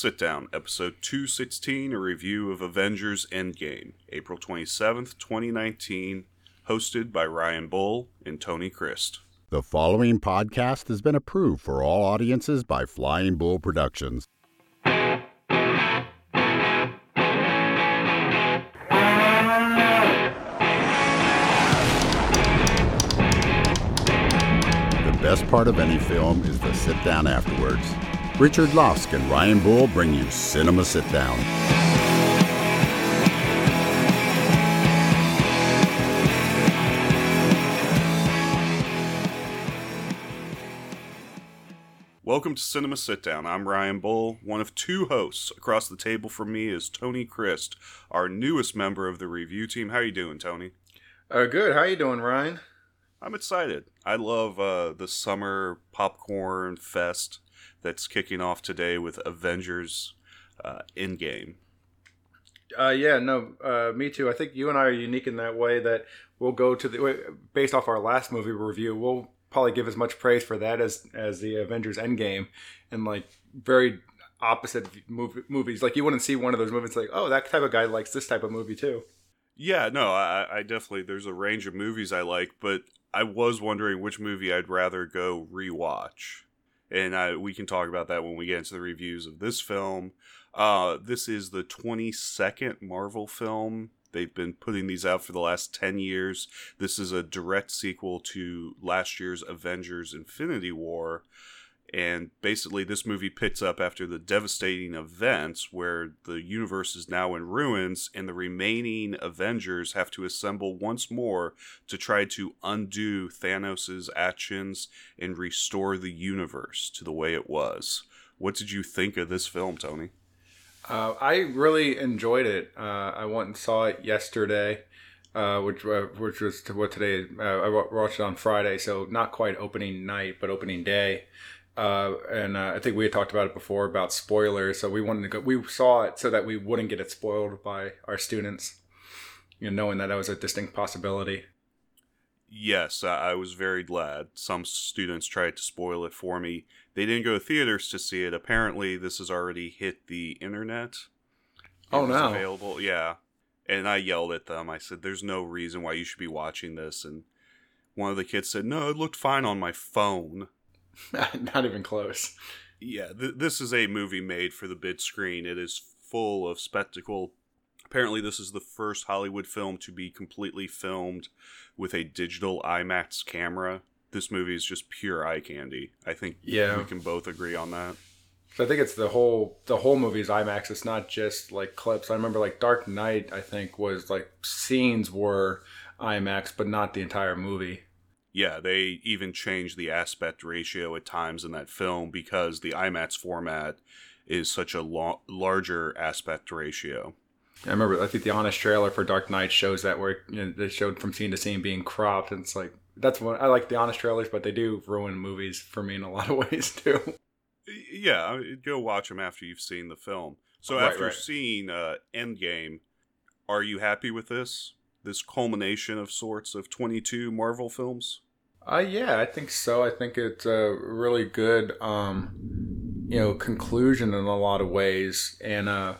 Sit Down, episode 216, a review of Avengers Endgame, April 27th, 2019, hosted by Ryan Bull and Tony Christ. The following podcast has been approved for all audiences by Flying Bull Productions. The best part of any film is the sit down afterwards. Richard Lusk and Ryan Bull bring you Cinema Sit Down. Welcome to Cinema Sit Down. I'm Ryan Bull, one of two hosts. Across the table from me is Tony Christ, our newest member of the review team. How are you doing, Tony? Uh, good. How are you doing, Ryan? I'm excited. I love uh, the summer popcorn fest that's kicking off today with Avengers uh, Endgame. Uh, yeah, no, uh, me too. I think you and I are unique in that way that we'll go to the based off our last movie review. We'll probably give as much praise for that as as the Avengers Endgame, and like very opposite movie, movies. Like you wouldn't see one of those movies like, oh, that type of guy likes this type of movie too. Yeah, no, I, I definitely there's a range of movies I like, but I was wondering which movie I'd rather go rewatch and I, we can talk about that when we get into the reviews of this film. Uh, this is the 22nd Marvel film. They've been putting these out for the last 10 years. This is a direct sequel to last year's Avengers Infinity War. And basically, this movie picks up after the devastating events where the universe is now in ruins, and the remaining Avengers have to assemble once more to try to undo Thanos' actions and restore the universe to the way it was. What did you think of this film, Tony? Uh, I really enjoyed it. Uh, I went and saw it yesterday. Uh, which uh, which was to what today uh, I watched it on Friday, so not quite opening night, but opening day. Uh, and uh, I think we had talked about it before about spoilers. So we wanted to go. We saw it so that we wouldn't get it spoiled by our students, you know, knowing that that was a distinct possibility. Yes, I was very glad. Some students tried to spoil it for me. They didn't go to theaters to see it. Apparently, this has already hit the internet. It oh no! Available, yeah. And I yelled at them. I said, "There's no reason why you should be watching this." And one of the kids said, "No, it looked fine on my phone." Not even close. Yeah, th- this is a movie made for the big screen. It is full of spectacle. Apparently, this is the first Hollywood film to be completely filmed with a digital IMAX camera. This movie is just pure eye candy. I think yeah. we can both agree on that. So I think it's the whole the whole movie's IMAX. It's not just like clips. I remember like Dark Knight. I think was like scenes were IMAX, but not the entire movie. Yeah, they even changed the aspect ratio at times in that film because the IMAX format is such a lo- larger aspect ratio. I remember. I think the honest trailer for Dark Knight shows that where you know, they showed from scene to scene being cropped, and it's like that's what I like the honest trailers, but they do ruin movies for me in a lot of ways too. Yeah, go watch them after you've seen the film. So right, after right. seeing uh, Endgame, are you happy with this? This culmination of sorts of 22 Marvel films? Uh, yeah, I think so. I think it's a really good, um, you know, conclusion in a lot of ways. And, uh,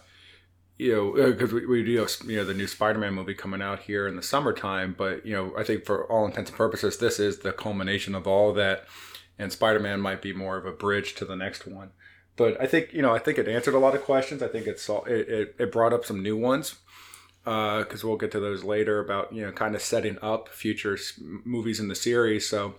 you know, because uh, we, we do have, you know, the new Spider-Man movie coming out here in the summertime. But, you know, I think for all intents and purposes, this is the culmination of all of that. And Spider-Man might be more of a bridge to the next one. But I think, you know, I think it answered a lot of questions. I think it, saw, it, it, it brought up some new ones because uh, we'll get to those later about you know kind of setting up future movies in the series. So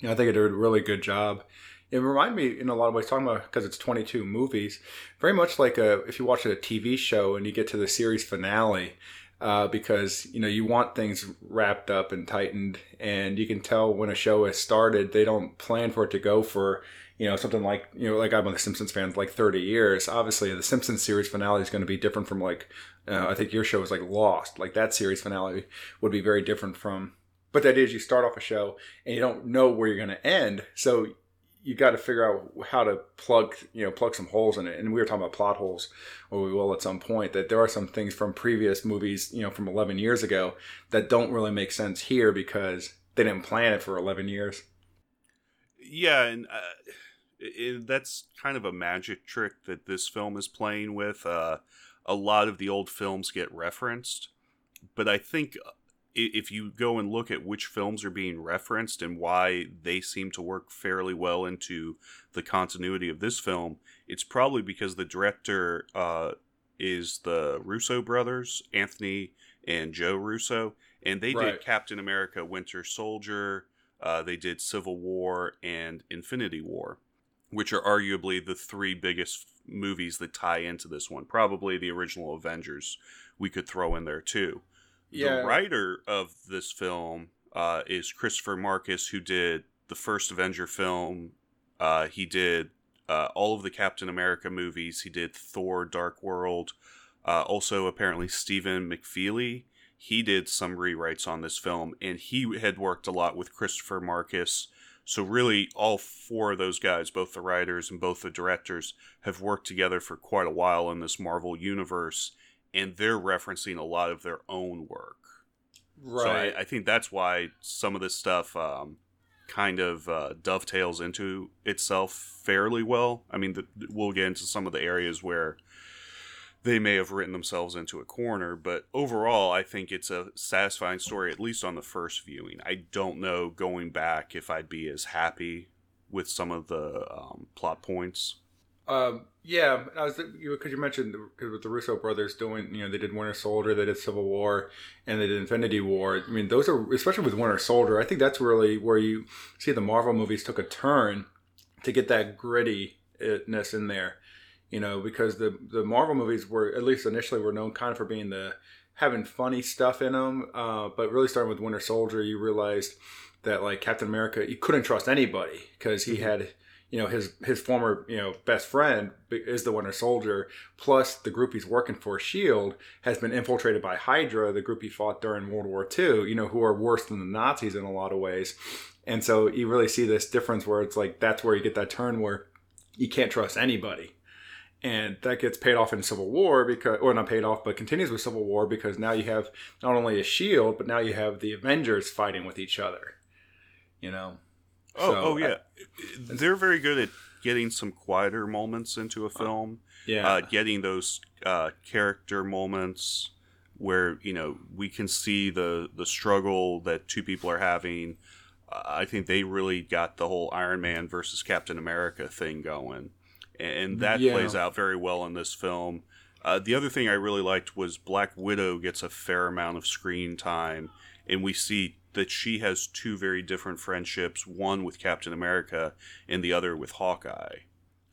you know, I think it did a really good job. It reminded me in a lot of ways talking about because it's 22 movies, very much like a if you watch a TV show and you get to the series finale. Uh, because you know you want things wrapped up and tightened, and you can tell when a show has started, they don't plan for it to go for you know something like you know like I'm a Simpsons fan for like 30 years. Obviously, the Simpsons series finale is going to be different from like uh, I think your show was like Lost. Like that series finale would be very different from. But that is, you start off a show and you don't know where you're going to end, so you got to figure out how to plug, you know, plug some holes in it. And we were talking about plot holes, or we will at some point. That there are some things from previous movies, you know, from 11 years ago, that don't really make sense here because they didn't plan it for 11 years. Yeah, and uh, it, that's kind of a magic trick that this film is playing with. Uh, a lot of the old films get referenced, but I think uh, if you go and look at which films are being referenced and why they seem to work fairly well into the continuity of this film, it's probably because the director uh, is the Russo brothers, Anthony and Joe Russo, and they Right. did Captain America: Winter Soldier. Uh, they did Civil War and Infinity War, which are arguably the three biggest movies that tie into this one. Probably the original Avengers we could throw in there too. Yeah. The writer of this film uh, is Christopher Markus, who did the first Avenger film. Uh, he did uh, all of the Captain America movies. He did Thor: Dark World. Uh, also, apparently, Stephen McFeely. He did some rewrites on this film, and he had worked a lot with Christopher Markus. So, really, all four of those guys, both the writers and both the directors, have worked together for quite a while in this Marvel universe, and they're referencing a lot of their own work. Right. So I, I think that's why some of this stuff um, kind of uh, dovetails into itself fairly well. I mean, the, we'll get into some of the areas where they may have written themselves into a corner, but overall, I think it's a satisfying story, at least on the first viewing. I don't know going back if I'd be as happy with some of the um, plot points. Um, yeah, I was because you, you mentioned because with the Russo brothers doing, you know, they did Winter Soldier, they did Civil War, and they did Infinity War. I mean, those are especially with Winter Soldier. I think that's really where you see the Marvel movies took a turn to get that grittiness in there. You know, because the the Marvel movies were at least initially were known kind of for being the having funny stuff in them, uh, but really starting with Winter Soldier, you realized that like Captain America, you couldn't trust anybody because he had you know his his former you know best friend is the Winter Soldier. Plus, the group he's working for, Shield, has been infiltrated by Hydra, the group he fought during World War II. You know, who are worse than the Nazis in a lot of ways. And so you really see this difference where it's like that's where you get that turn where you can't trust anybody. And that gets paid off in Civil War because, or not paid off, but continues with Civil War because now you have not only a shield, but now you have the Avengers fighting with each other. You know. Oh, So, oh I- yeah, they're very good at getting some quieter moments into a film. Yeah. uh, getting those uh, character moments where you know we can see the the struggle that two people are having. Uh, I think they really got the whole Iron Man versus Captain America thing going, and that Yeah. plays out very well in this film. Uh, the other thing I really liked was Black Widow gets a fair amount of screen time, and we see that she has two very different friendships one with Captain America and the other with Hawkeye.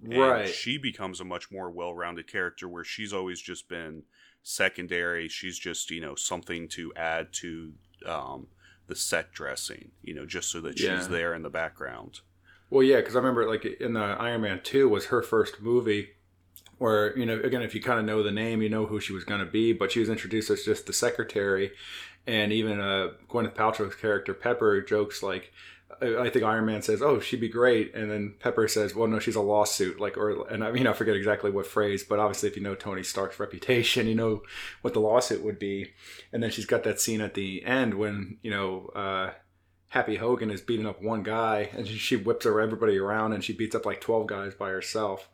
And right. she becomes a much more well-rounded character where she's always just been secondary. She's just you know something to add to um, the set dressing, you know, just so that Yeah. she's there in the background. Well, yeah, because I remember like in the Iron Man two was her first movie, where you know again if you kind of know the name, you know who she was going to be, but she was introduced as just the secretary, and even uh, Gwyneth Paltrow's character Pepper jokes like. I think Iron Man says, "Oh, she'd be great," and then Pepper says, "Well, no, she's a lawsuit." Like, or and I mean, I forget exactly what phrase, but obviously, if you know Tony Stark's reputation, you know what the lawsuit would be. And then she's got that scene at the end when you know uh, Happy Hogan is beating up one guy, and she- whips her everybody around, and she beats up like twelve guys by herself.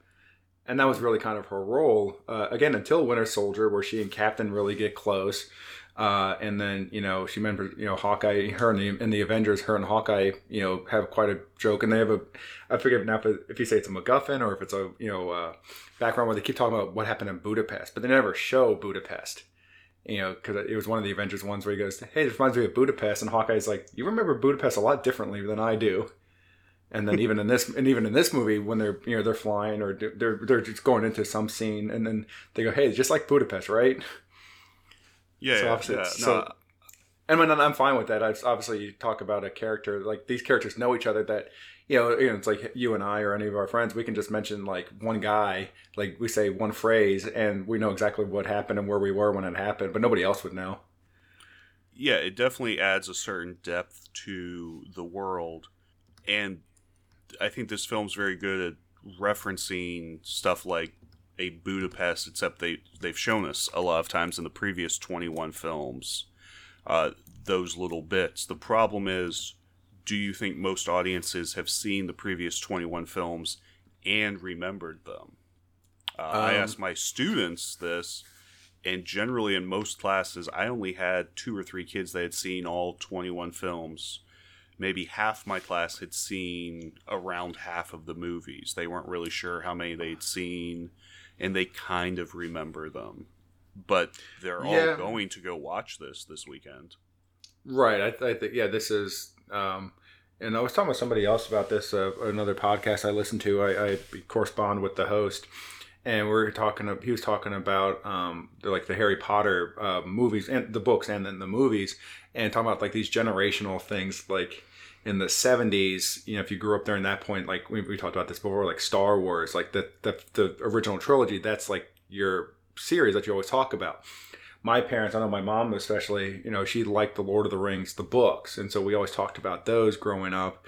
And that was really kind of her role uh, again until Winter Soldier, where she and Captain really get close. Uh, and then you know she remembers you know Hawkeye, her and the in the Avengers, her and Hawkeye you know have quite a joke, and they have a I forget now if, if you say it's a MacGuffin or if it's a you know uh, background where they keep talking about what happened in Budapest, but they never show Budapest you know, because it was one of the Avengers ones where he goes, "Hey, this reminds me of Budapest," and Hawkeye's like, "You remember Budapest a lot differently than I do." And then even in this, and even in this movie, when they're you know they're flying or they're they're just going into some scene, and then they go, "Hey, it's just like Budapest, right?" Yeah, So yeah, yeah. it's- No, And when I'm fine with that. I obviously talk about a character like these characters know each other. That you know, you know, it's like you and I or any of our friends. We can just mention like one guy, like we say one phrase, and we know exactly what happened and where we were when it happened, but nobody else would know. yeah, it definitely adds a certain depth to the world, and I think this film's very good at referencing stuff like a Budapest, except they they've shown us a lot of times in the previous twenty one films uh, those little bits. The problem is, do you think most audiences have seen the previous twenty one films and remembered them. Uh, I Um, asked my students this, and generally in most classes, I only had two or three kids that had seen all 21 films. Maybe half my class had seen around half of the movies. They weren't really sure how many they'd seen, and they kind of remember them. But they're all going to go watch this this weekend. Right. I, th- I think yeah. This is. Um, and I was talking with somebody else about this. Uh, another podcast I listened to. I, I correspond with the host, and we are talking. He was talking about um, like the Harry Potter uh, movies and the books, and then the movies, and talking about like these generational things, like in the 70s you know if you grew up during that point like we, we talked about this before like star wars like the, the the original trilogy that's like your series that you always talk about my parents, I know my mom especially, you know, she liked the Lord of the Rings, the books. And so we always talked about those growing up.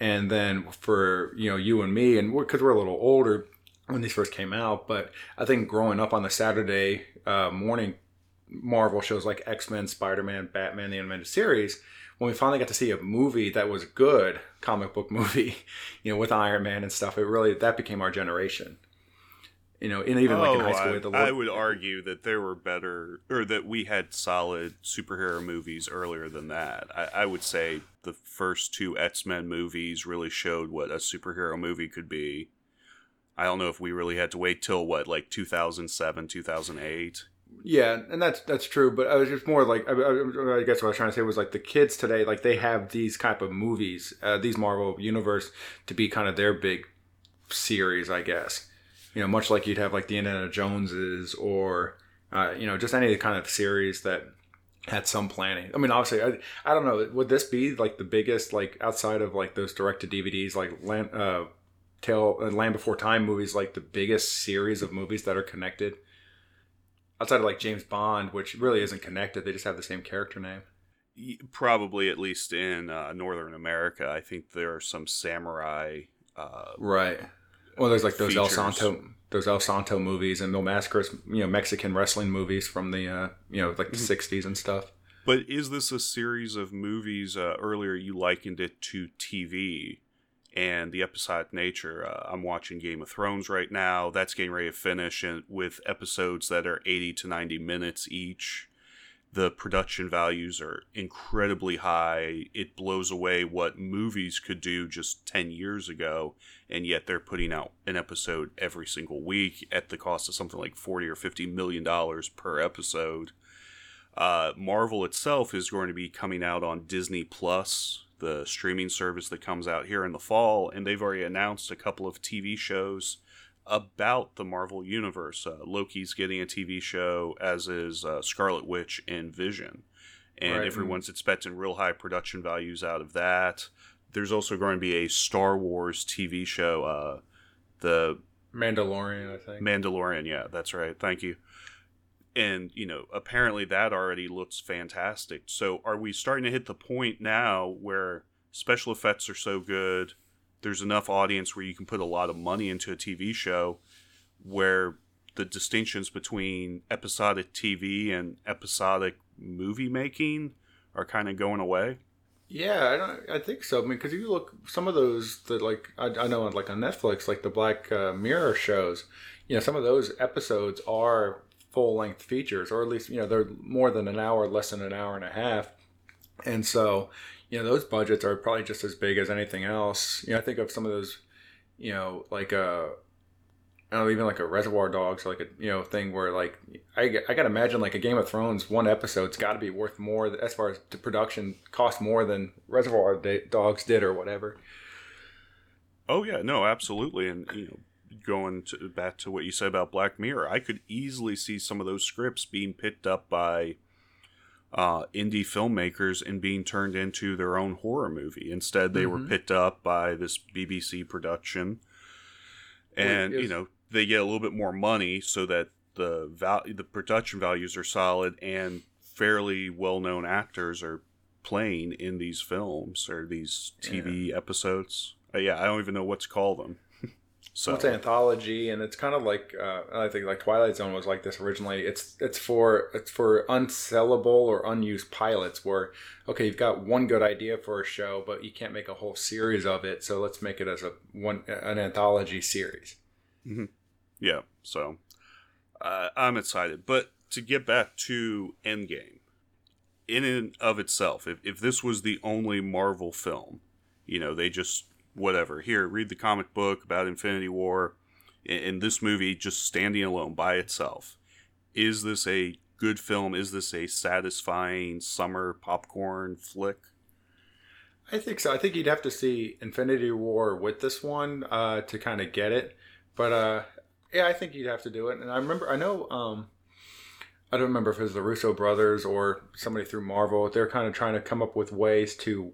And then for, you know, you and me, and because we're, a little older when these first came out, but I think growing up on the Saturday uh, morning Marvel shows like X Men, Spider Man, Batman, the animated series, when we finally got to see a movie that was good, comic book movie, you know, with Iron Man and stuff, it really, that became our generation you know, and even like in high school, Oh, I, we had the I would argue that there were better, or that we had solid superhero movies earlier than that. I, I would say the first two X Men movies really showed what a superhero movie could be. I don't know if we really had to wait till what, like 2007, 2008. Yeah, and that's that's true. But I was just more like I, I, I guess what I was trying to say was like the kids today, like they have these type of movies, uh, these Marvel universe to be kind of their big series, I guess. You know, much like you'd have like the Indiana Joneses or uh, you know just any kind of series that had some planning. I mean, obviously, I, I don't know. Would this be like the biggest like outside of like those direct to DVDs like Land, uh, Tale uh, Land Before Time movies, like the biggest series of movies that are connected? outside of like James Bond, which really isn't connected. They just have the same character name. Probably at least in uh, Northern America, I think there are some samurai. Uh, Right. Well, there's like those El Santo, those El Santo movies and No Massacres, you know, Mexican wrestling movies from the, uh, you know, like the Mhm. '60s and stuff. But is this a series of movies? Uh, earlier, you likened it to TV and the episodic nature. Uh, I'm watching Game of Thrones right now. That's getting ready to finish, and with episodes that are 80 to 90 minutes each. The production values are incredibly high. It blows away what movies could do just 10 years ago, and yet they're putting out an episode every single week at the cost of something like 40 or 50 million dollars per episode. Uh, Marvel itself is going to be coming out on Disney Plus, the streaming service that comes out here in the fall, and they've already announced a couple of TV shows about the Marvel Universe. Uh, Loki's getting a TV show, as is uh, Scarlet Witch and Vision. And Right. everyone's expecting real high production values out of that. There's also going to be a Star Wars TV show, uh, the Mandalorian, I think. Mandalorian, yeah, that's right. Thank you. And, you know, apparently that already looks fantastic. So are we starting to hit the point now where special effects are so good, there's enough audience where you can put a lot of money into a TV show where the distinctions between episodic TV and episodic movie making are kind of going away? Yeah, I don't. I think so. I mean, because you look some of those that like I, I know like on Netflix, like the Black uh, Mirror shows. You know, some of those episodes are full length features, or at least you know they're more than an hour, less than an hour and a half. And so, you know, those budgets are probably just as big as anything else. You know, I think of some of those, you know, like uh I don't know, even like a Reservoir Dogs, like a you know thing where like I, I gotta imagine like a Game of Thrones one episode's got to be worth more as far as the production cost more than Reservoir Dogs did or whatever. Oh yeah, no, absolutely, and you know, going to, back to what you said about Black Mirror, I could easily see some of those scripts being picked up by uh, indie filmmakers and being turned into their own horror movie. Instead, they were Mhm. picked up by this BBC production, and it you know they get a little bit more money so that the val- the production values are solid and fairly well known actors are playing in these films or these TV episodes. Uh, yeah, I don't even know what to call them. So it's an anthology, and it's kind of like uh, I think like Twilight Zone was like this originally. It's it's for it's for unsellable or unused pilots. Where okay, you've got one good idea for a show, but you can't make a whole series of it. So let's make it as a one an anthology series. yeah, so uh, I'm excited. But to get back to Endgame, in and of itself, if if this was the only Marvel film, you know, they just whatever. Here, read the comic book about Infinity War, and this movie just standing alone by itself. Is this a good film? Is this a satisfying summer popcorn flick? I think so. I think you'd have to see Infinity War with this one uh, to kind of get it. But uh, yeah, I think you'd have to do it. And I remember, I know, um, I don't remember if it was the Russo brothers or somebody through Marvel. They're kind of trying to come up with ways to,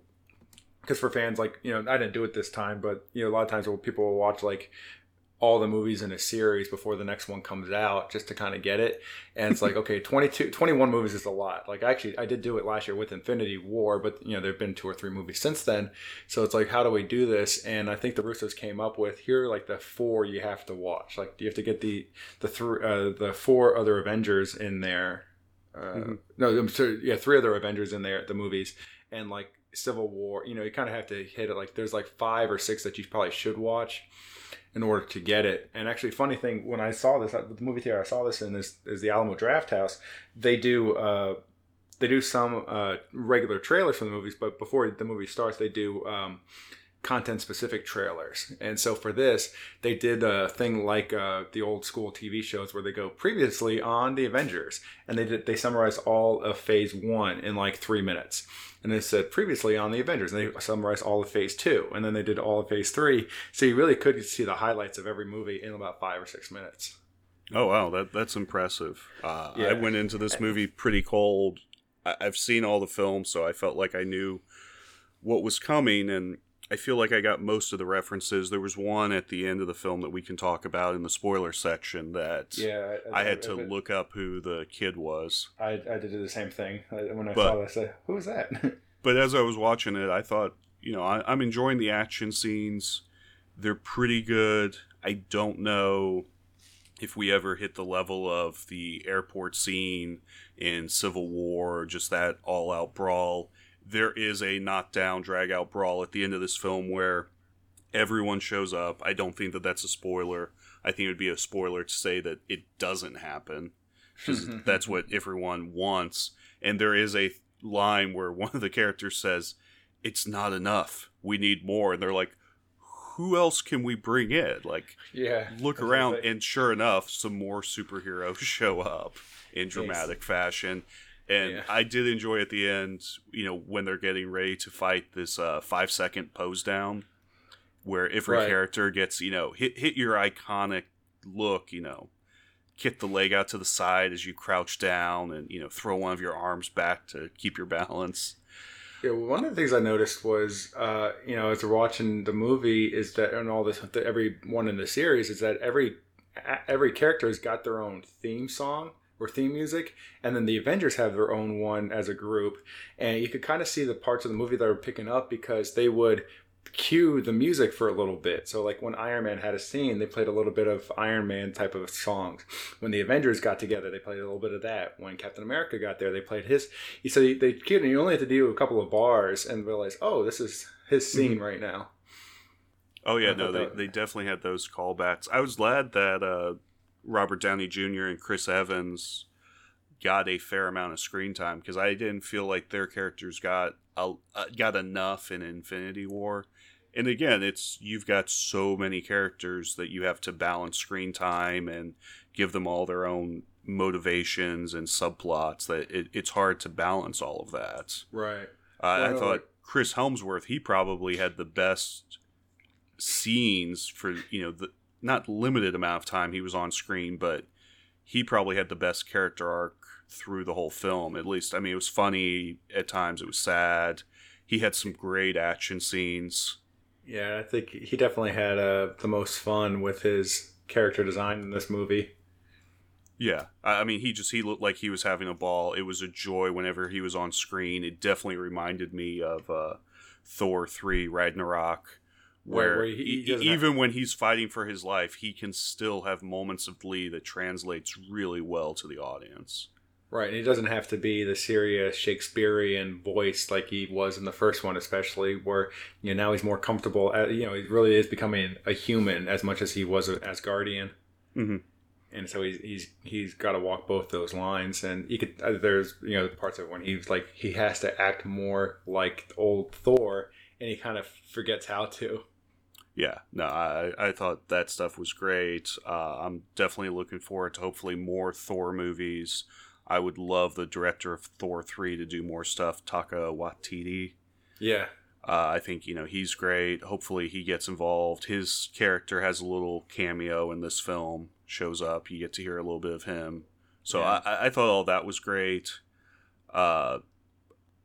because for fans, like you know, I didn't do it this time, but you know, a lot of times people will watch like all the movies in a series before the next one comes out just to kind of get it. And it's like okay 22 21 movies is a lot. Like actually i did do it last year with infinity war but you know there have been two or three movies since then. So it's like how do we do this? And i think the russos came up with here are like the four you have to watch. Like you have to get the the three uh, the four other avengers in there uh, Mhm. no i'm sorry yeah three other avengers in there at the movies. And like civil war you know you kind of have to hit it like there's like five or six that you probably should watch in order to get it. And actually, funny thing, when I saw this at the movie theater, I saw this in is, is the Alamo Drafthouse. They do uh, they do some uh, regular trailers for the movies, but before the movie starts, they do um, content specific trailers. And so for this, they did a thing like uh, the old school TV shows where they go previously on the Avengers, and they did they summarize all of Phase One in like three minutes. And they said previously on the Avengers, and they summarized all of Phase Two, and then they did all of Phase Three. So you really could see the highlights of every movie in about five or six minutes. Oh wow, that that's impressive. Uh, I went into this movie pretty cold. I, I've seen all the films, so I felt like I knew what was coming, and I feel like I got most of the references. There was one at the end of the film that we can talk about in the spoiler section that Yeah, I had to look up who the kid was. I, I did do the same thing uh, when I But- saw this. I, Who was that? But as I was watching it, I thought, you know, I, I'm enjoying the action scenes. They're pretty good. I don't know if we ever hit the level of the airport scene in Civil War, just that all out brawl. There is a knockdown, drag out brawl at the end of this film where everyone shows up. I don't think that that's a spoiler. I think it would be a spoiler to say that it doesn't happen because that's what everyone wants. And there is a line where one of the characters says, "It's not enough. We need more." And they're like, "Who else can we bring in?" Like, yeah. look around, and sure enough, some more superheroes show up in dramatic fashion. And Yeah. I did enjoy at the end, you know, when they're getting ready to fight this uh, five second pose down, where every Right. character gets, you know, hit hit your iconic look, you know, kick the leg out to the side as you crouch down, and you know, throw one of your arms back to keep your balance. Yeah, well, one of the things I noticed was, uh, you know, as we're watching the movie, is that and all this, every one in the series is that every every character has got their own theme song or theme music, and then the Avengers have their own one as a group, and you could kind of see the parts of the movie that are picking up because they would cue the music for a little bit. So like when Iron Man had a scene, they played a little bit of Iron Man type of songs. When the Avengers got together, they played a little bit of that. When Captain America got there, they played his. He said they, they cued, and you only had to do a couple of bars and realize, oh, this is his scene right now. Oh yeah, no, they, they definitely had those callbacks. I was glad that uh, Robert Downey Jr. and Chris Evans got a fair amount of screen time because I didn't feel like their characters got a, uh, got enough in Infinity War. And again, it's you've got so many characters that you have to balance screen time and give them all their own motivations and subplots that it, it's hard to balance all of that. Right. Uh, I thought Chris Hemsworth he probably had the best scenes for you know the not limited amount of time he was on screen, but he probably had the best character arc through the whole film. At least, I mean, it was funny at times. It was sad. He had some great action scenes. Yeah, I think he definitely had uh, the most fun with his character design in this movie. Yeah, I mean, he just he looked like he was having a ball. It was a joy whenever he was on screen. It definitely reminded me of uh, Thor three Ragnarok, where, where he- he e- doesn't have- even when he's fighting for his life, he can still have moments of glee that translates really well to the audience. Right, and he doesn't have to be the serious Shakespearean voice like he was in the first one, especially where you know now he's more comfortable. At, you know, he really is becoming a human as much as he was an Asgardian, Mhm. and so he's he's he's got to walk both those lines. And you could uh, there's you know parts of it when he's like he has to act more like old Thor, and he kind of forgets how to. Yeah, no, I I thought that stuff was great. Uh, I'm definitely looking forward to hopefully more Thor movies. I would love the director of Thor three to do more stuff, Taika Waititi. Yeah, Uh, I think you know he's great. Hopefully he gets involved. His character has a little cameo in this film. Shows up. You get to hear a little bit of him. So Yeah. I, I thought all that was great. Uh,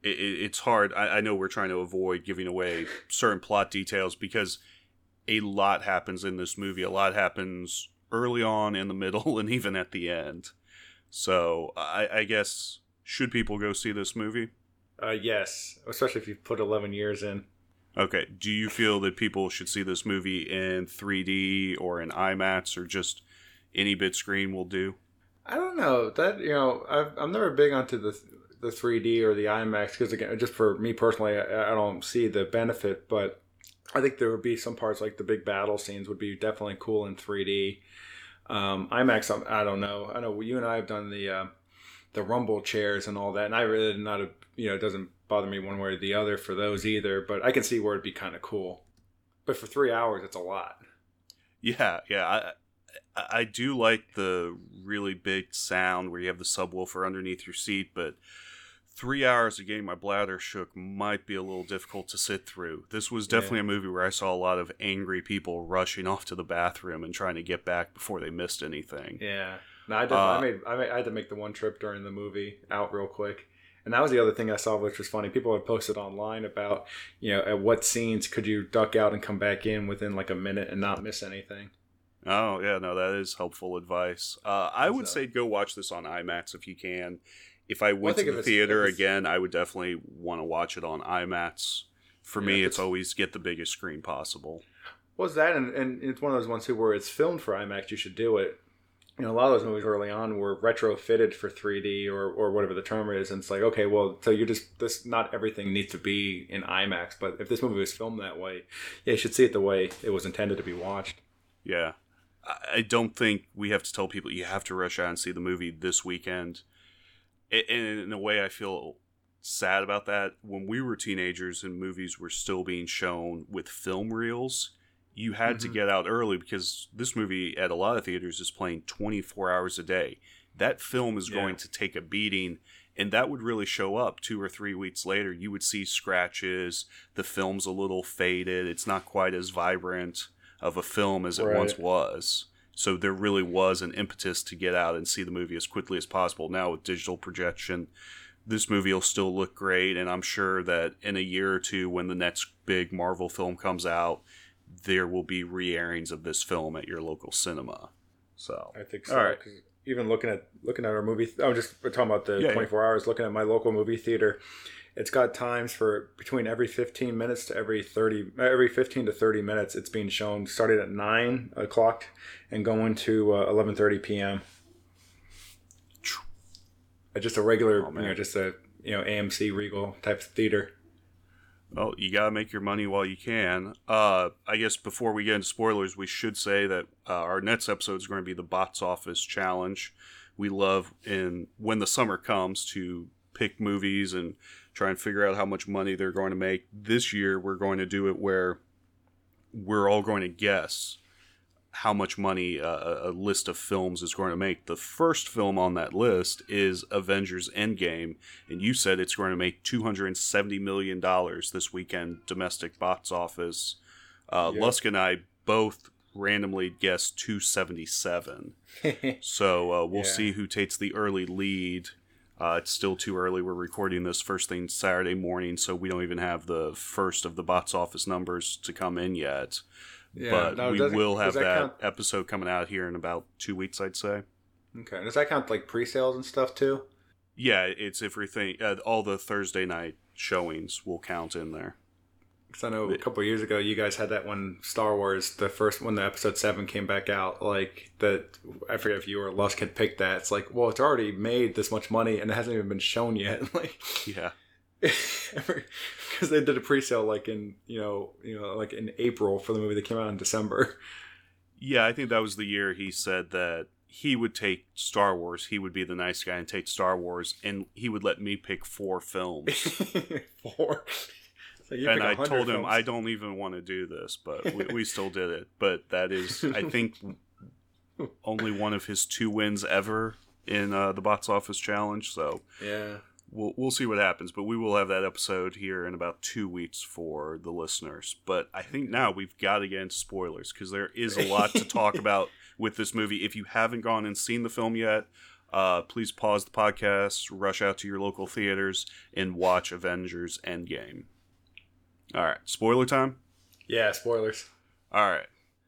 it- it's hard. I, I know we're trying to avoid giving away certain plot details because a lot happens in this movie. A lot happens early on, in the middle, and even at the end. So I, I guess should people go see this movie? uh, yes, especially if you put eleven years in. Okay. Do you feel that people should see this movie in 3D or in IMAX or just any bit screen will do? I don't know that you know I've, I'm never big onto the the 3D or the IMAX because again, just for me personally, I, I don't see the benefit. But I think there would be some parts like the big battle scenes would be definitely cool in 3D. Um, IMAX, I'm- I don't know. I know you and I have done the uh, the rumble chairs and all that, and I really not a you know it doesn't bother me one way or the other for those either. But I can see where it'd be kind of cool. But for three hours, it's a lot. Yeah, yeah. I, I I do like the really big sound where you have the subwoofer underneath your seat, but three hours of getting my bladder shook might be a little difficult to sit through. This was definitely a movie where I saw a lot of angry people rushing off to the bathroom and trying to get back before they missed anything. Yeah. No, I did. Uh, I made. I made. I had to make the one trip during the movie out real quick, and that was the other thing I saw, which was funny. People had posted online about, you know, at what scenes could you duck out and come back in within like a minute and not miss anything. Oh yeah, no, that is helpful advice. Uh, I would So- say go watch this on IMAX if you can. If I went think to the theater again, I would definitely want to watch it on IMAX. For Yeah, me, it's it's- always get the biggest screen possible. Was that and, and it's one of those ones too where it's filmed for IMAX. You should do it. You know, a lot of those movies early on were retrofitted for 3D or, or whatever the term is, and it's like, okay, well, so you're just this not everything needs to be in IMAX, but if this movie was filmed that way, yeah, you should see it the way it was intended to be watched. Yeah. I- I don't think we have to tell people you have to rush out and see the movie this weekend. And in a way, I feel sad about that. When we were teenagers and movies were still being shown with film reels, you had to Mhm. get out early because this movie at a lot of theaters is playing 24 hours a day. That film is Yeah. going to take a beating, and that would really show up two or three weeks later. You would see scratches, the film's a little faded, it's not quite as vibrant of a film as it Right. once was. So there really was an impetus to get out and see the movie as quickly as possible. Now with digital projection, this movie will still look great, and I'm sure that in a year or two, when the next big Marvel film comes out, there will be re-airings of this film at your local cinema. So I think so. All right. even looking at looking at our movie, I'm just talking about the Yeah, yeah. 24 hours. Looking at my local movie theater, it's got times for between every 15 minutes to every 30, every 15 to 30 minutes. It's being shown starting at nine o'clock and going to uh, 11:30 p.m. Uh, Just a regular, Oh, you know, just a you know AMC Regal type of theater. Well, you gotta make your money while you can. Uh, I guess before we get into spoilers, we should say that uh, our next episode is going to be the box office challenge. We love in when the summer comes to pick movies and try and figure out how much money they're going to make. This year, we're going to do it where we're all going to guess how much money uh, a list of films is going to make. The first film on that list is Avengers Endgame, and you said it's going to make $270 million this weekend domestic box office. Uh, Yeah. Lusk and I both randomly guessed 277. So uh, we'll Yeah. see who takes the early lead. Uh, it's still too early. We're recording this first thing Saturday morning, so we don't even have the first of the box office numbers to come in yet. Yeah, but now, we will have does that, count- episode coming out here in about two weeks, I'd say. Okay, does that count like pre-sales and stuff too? Yeah, it's everything. Uh, all the Thursday night showings will count in there. Because I know a couple years ago, you guys had that one Star Wars, the first when the episode seven came back out. Like that, I forget if you or Lusk had picked that. It's like, well, it's already made this much money and it hasn't even been shown yet. like, Yeah. because they did a pre-sale like in you know you know like in April for the movie that came out in December. Yeah, I think that was the year he said that he would take Star Wars. He would be the nice guy and take Star Wars, and he would let me pick four films. Four. So and I 100 told him films. I don't even want to do this, but we, we still did it. But that is, I think, only one of his two wins ever in uh, the box office challenge. So Yeah. we'll we'll see what happens. But we will have that episode here in about two weeks for the listeners. But I think now we've got to get into spoilers because there is a lot to talk about with this movie. If you haven't gone and seen the film yet. Uh, please pause the podcast, rush out to your local theaters, and watch Avengers Endgame. All right, spoiler time. Yeah. Spoilers. All right,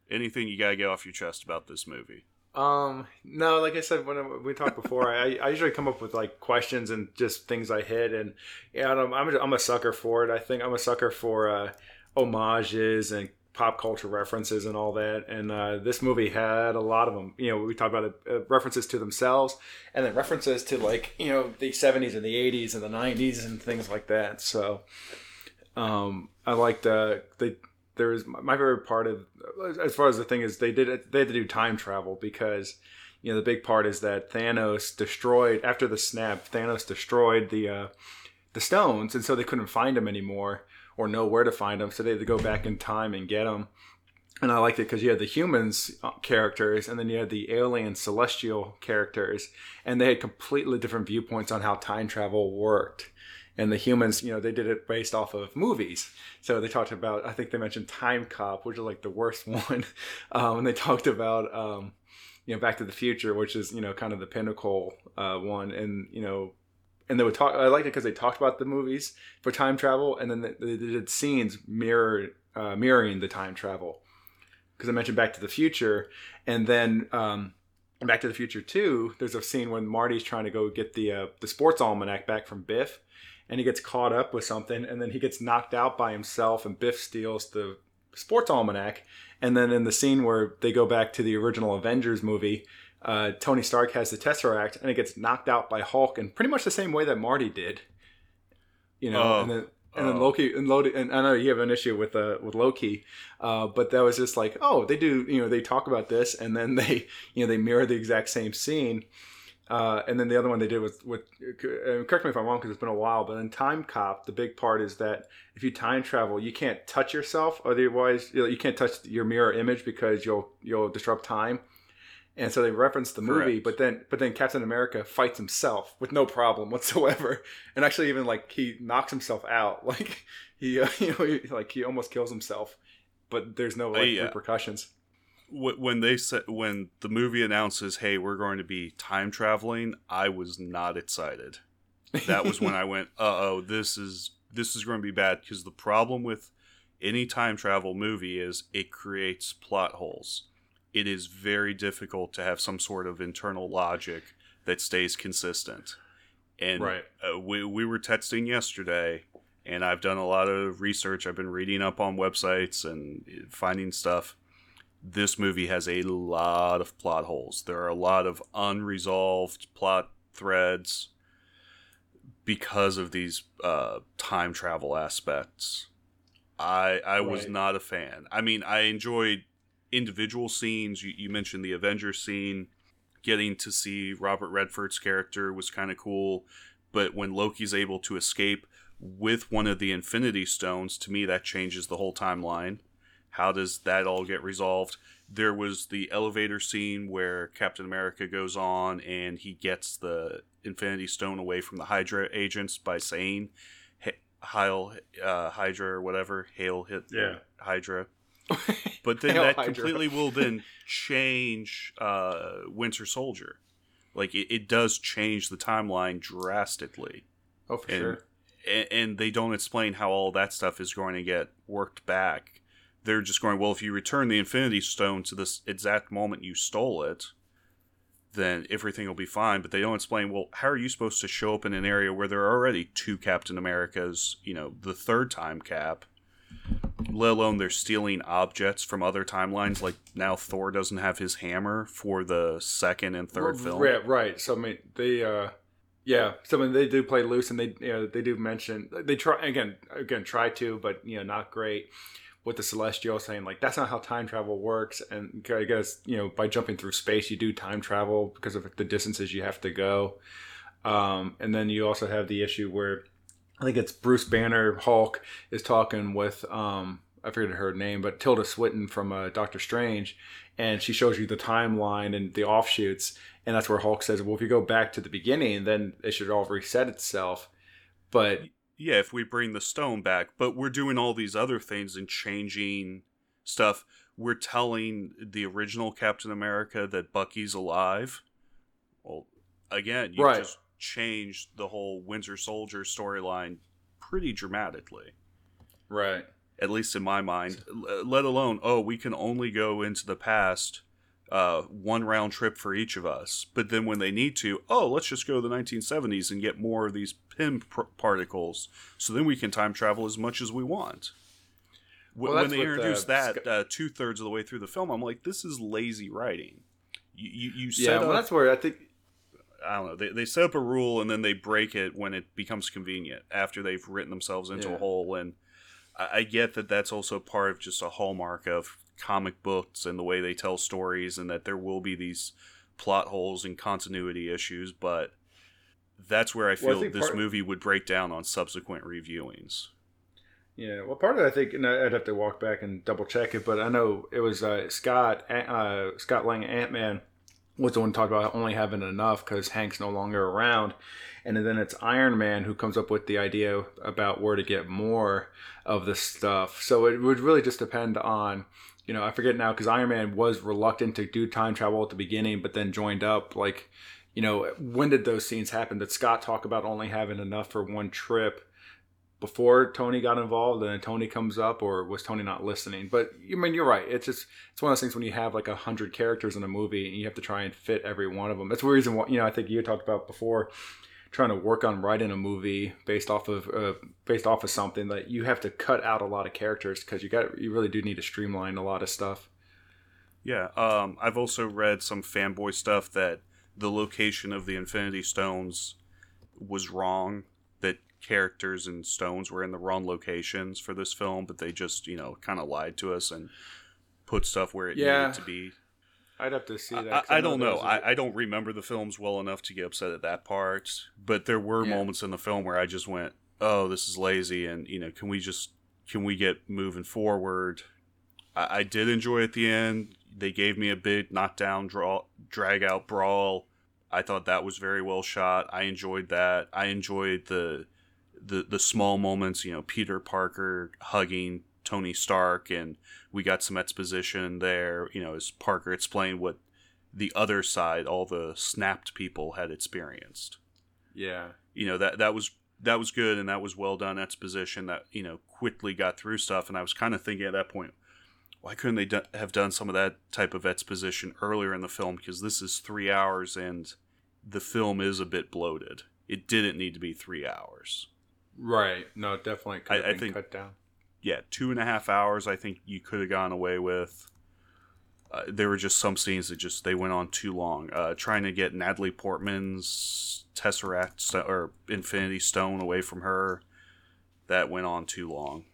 anything you gotta get off your chest about this movie? Um, no, like I said when we talked before, I, I usually come up with like questions and just things I hit, and yeah, I'm I'm a, I'm a sucker for it. I think I'm a sucker for uh, homages and pop culture references and all that. And uh, this movie had a lot of them. You know, we talked about it, uh, references to themselves, and then references to like you know the 70s and the 80s and the 90s and things like that. So, um, I liked uh, they there was my favorite part of as far as the thing is they did it they had to do time travel because you know the big part is that Thanos destroyed after the snap Thanos destroyed the uh, the stones and so they couldn't find them anymore or know where to find them so they had to go back in time and get them and I liked it because you had the humans uh, characters and then you had the alien celestial characters and they had completely different viewpoints on how time travel worked and the humans, you know, they did it based off of movies. So they talked about, I think they mentioned Time Cop, which is like the worst one, um, and they talked about, um, you know, Back to the Future, which is you know kind of the pinnacle uh, one, and you know, and they would talk. I liked it because they talked about the movies for time travel, and then they, did scenes mirror uh, mirroring the time travel. Because I mentioned Back to the Future, and then. Um, Back to the Future 2, there's a scene when Marty's trying to go get the uh, the sports almanac back from Biff, and he gets caught up with something and then he gets knocked out by himself and biff steals the sports almanac and then in the scene where they go back to the original avengers movie uh, tony stark has the tesseract and it gets knocked out by hulk in pretty much the same way that marty did you know Oh. and then and then Oh. Loki and Loki and I know you have an issue with uh, with Loki, uh, but that was just like oh they do you know they talk about this and then they you know they mirror the exact same scene, uh, and then the other one they did was with uh, correct me if I'm wrong because it's been a while, but in Time Cop the big part is that if you time travel you can't touch yourself otherwise you, know, you can't touch your mirror image because you'll you'll disrupt time. And so they reference the movie, Correct. but then but then Captain America fights himself with no problem whatsoever, and actually even like he knocks himself out, like he uh, you know he, like he almost kills himself, but there's no like repercussions. Wh- When they said when the movie announces, "Hey, we're going to be time traveling," I was not excited. That was when I went, "Uh oh, this is this is going to be bad." Because the problem with any time travel movie is it creates plot holes. It is very difficult to have some sort of internal logic that stays consistent. And Right. uh, we we were texting yesterday, and I've done a lot of research. I've been reading up on websites and finding stuff. This movie has a lot of plot holes. There are a lot of unresolved plot threads because of these uh, time travel aspects. I I was not a fan. I mean, I enjoyed individual scenes. You, you mentioned the Avengers scene. Getting to see Robert Redford's character was kind of cool. But when Loki's able to escape with one of the Infinity Stones, to me, that changes the whole timeline. How does that all get resolved? There was the elevator scene where Captain America goes on and he gets the Infinity Stone away from the Hydra agents by saying, "H- "Heil uh, Hydra" or whatever, "Hail hit Yeah. Hydra." But then that Hydra. completely will then change uh, Winter Soldier. Like it, it does change the timeline drastically oh, for And- sure. and, and they don't explain how all that stuff is going to get worked back. They're just going, well, if you return the Infinity Stone to this exact moment you stole it, then everything will be fine. But they don't explain, well, how are you supposed to show up in an area where there are already two Captain Americas, you know, the third time cap? let alone they're stealing objects from other timelines. Like now, Thor doesn't have his hammer for the second and third Well, film. Right, right. So I mean, they, uh, yeah. So I mean, they do play loose, and they, you know, they do mention they try again, again, try to, but you know, not great. With the celestial saying like that's not how time travel works, and I guess you know by jumping through space you do time travel because of the distances you have to go. Um, and then you also have the issue where I think it's Bruce Banner Hulk is talking with um, I forget her name, but Tilda Swinton from uh, Doctor Strange, and she shows you the timeline and the offshoots, and that's where Hulk says, "Well, if you go back to the beginning, then it should all reset itself." But yeah, if we bring the stone back, but we're doing all these other things and changing stuff. We're telling the original Captain America that Bucky's alive. Well, again, you Right. just changed the whole Winter Soldier storyline pretty dramatically. right, At least in my mind. Let alone, oh, we can only go into the past uh, one round trip for each of us. But then when they need to, oh, let's just go to the 1970s and get more of these Pym pr- particles. So then we can time travel as much as we want. Wh- Well, when they introduced uh, that uh, two thirds of the way through the film, I'm like, this is lazy writing. You you, you set yeah. up, that's where I think I don't know. They, they set up a rule and then they break it when it becomes convenient after they've written themselves into Yeah. a hole. And I, I get that that's also part of just a hallmark of comic books and the way they tell stories, and that there will be these plot holes and continuity issues. But that's where I Well, I feel this movie would break down on subsequent reviewings. Yeah, well, part of it, I think, and I'd have to walk back and double check it, but I know it was uh, Scott uh, Scott Lang Ant Man was the one who talked about only having enough because Hank's no longer around, and then it's Iron Man who comes up with the idea about where to get more of this stuff. So it would really just depend on. You know, I forget now because Iron Man was reluctant to do time travel at the beginning, but then joined up. Like, you know, when did those scenes happen? Did Scott talk about only having enough for one trip? before Tony got involved and then Tony comes up or was Tony not listening? But I mean, you're right. It's just, it's one of those things when you have like a hundred characters in a movie and you have to try and fit every one of them. That's the reason why, you know, I think you talked about before trying to work on writing a movie based off of, uh, based off of something that you have to cut out a lot of characters because you got, you really do need to streamline a lot of stuff. Yeah, um, I've also read some fanboy stuff that the location of the Infinity Stones was wrong. That characters and stones were in the wrong locations for this film, but they just, you know, kind of lied to us and put stuff where it Yeah. needed to be. I'd have to see that. I, 'cause I don't there know. was a- I, I don't remember the films well enough to get upset at that part, but there were Yeah. moments in the film where I just went, "Oh, this is lazy," and you know, can we just can we get moving forward? I, I did enjoy at the end. They gave me a big knockdown, draw, drag out brawl. I thought that was very well shot. I enjoyed that. I enjoyed the the the small moments. You know, Peter Parker hugging Tony Stark, and we got some exposition there. You know, as Parker explained what the other side, all the snapped people, had experienced. yeah. You know that that was that was good and that was well done exposition that you know quickly got through stuff. And I was kind of thinking at that point, why couldn't they do- have done some of that type of exposition earlier in the film? Because this is three hours and the film is a bit bloated. It didn't need to be three hours. Right. No, it definitely could have I- I think- cut down. Yeah, two and a half hours. I think you could have gone away with. Uh, there were just some scenes that just they went on too long. Uh, trying to get Natalie Portman's Tesseract sto- or Infinity Stone away from her, that went on too long.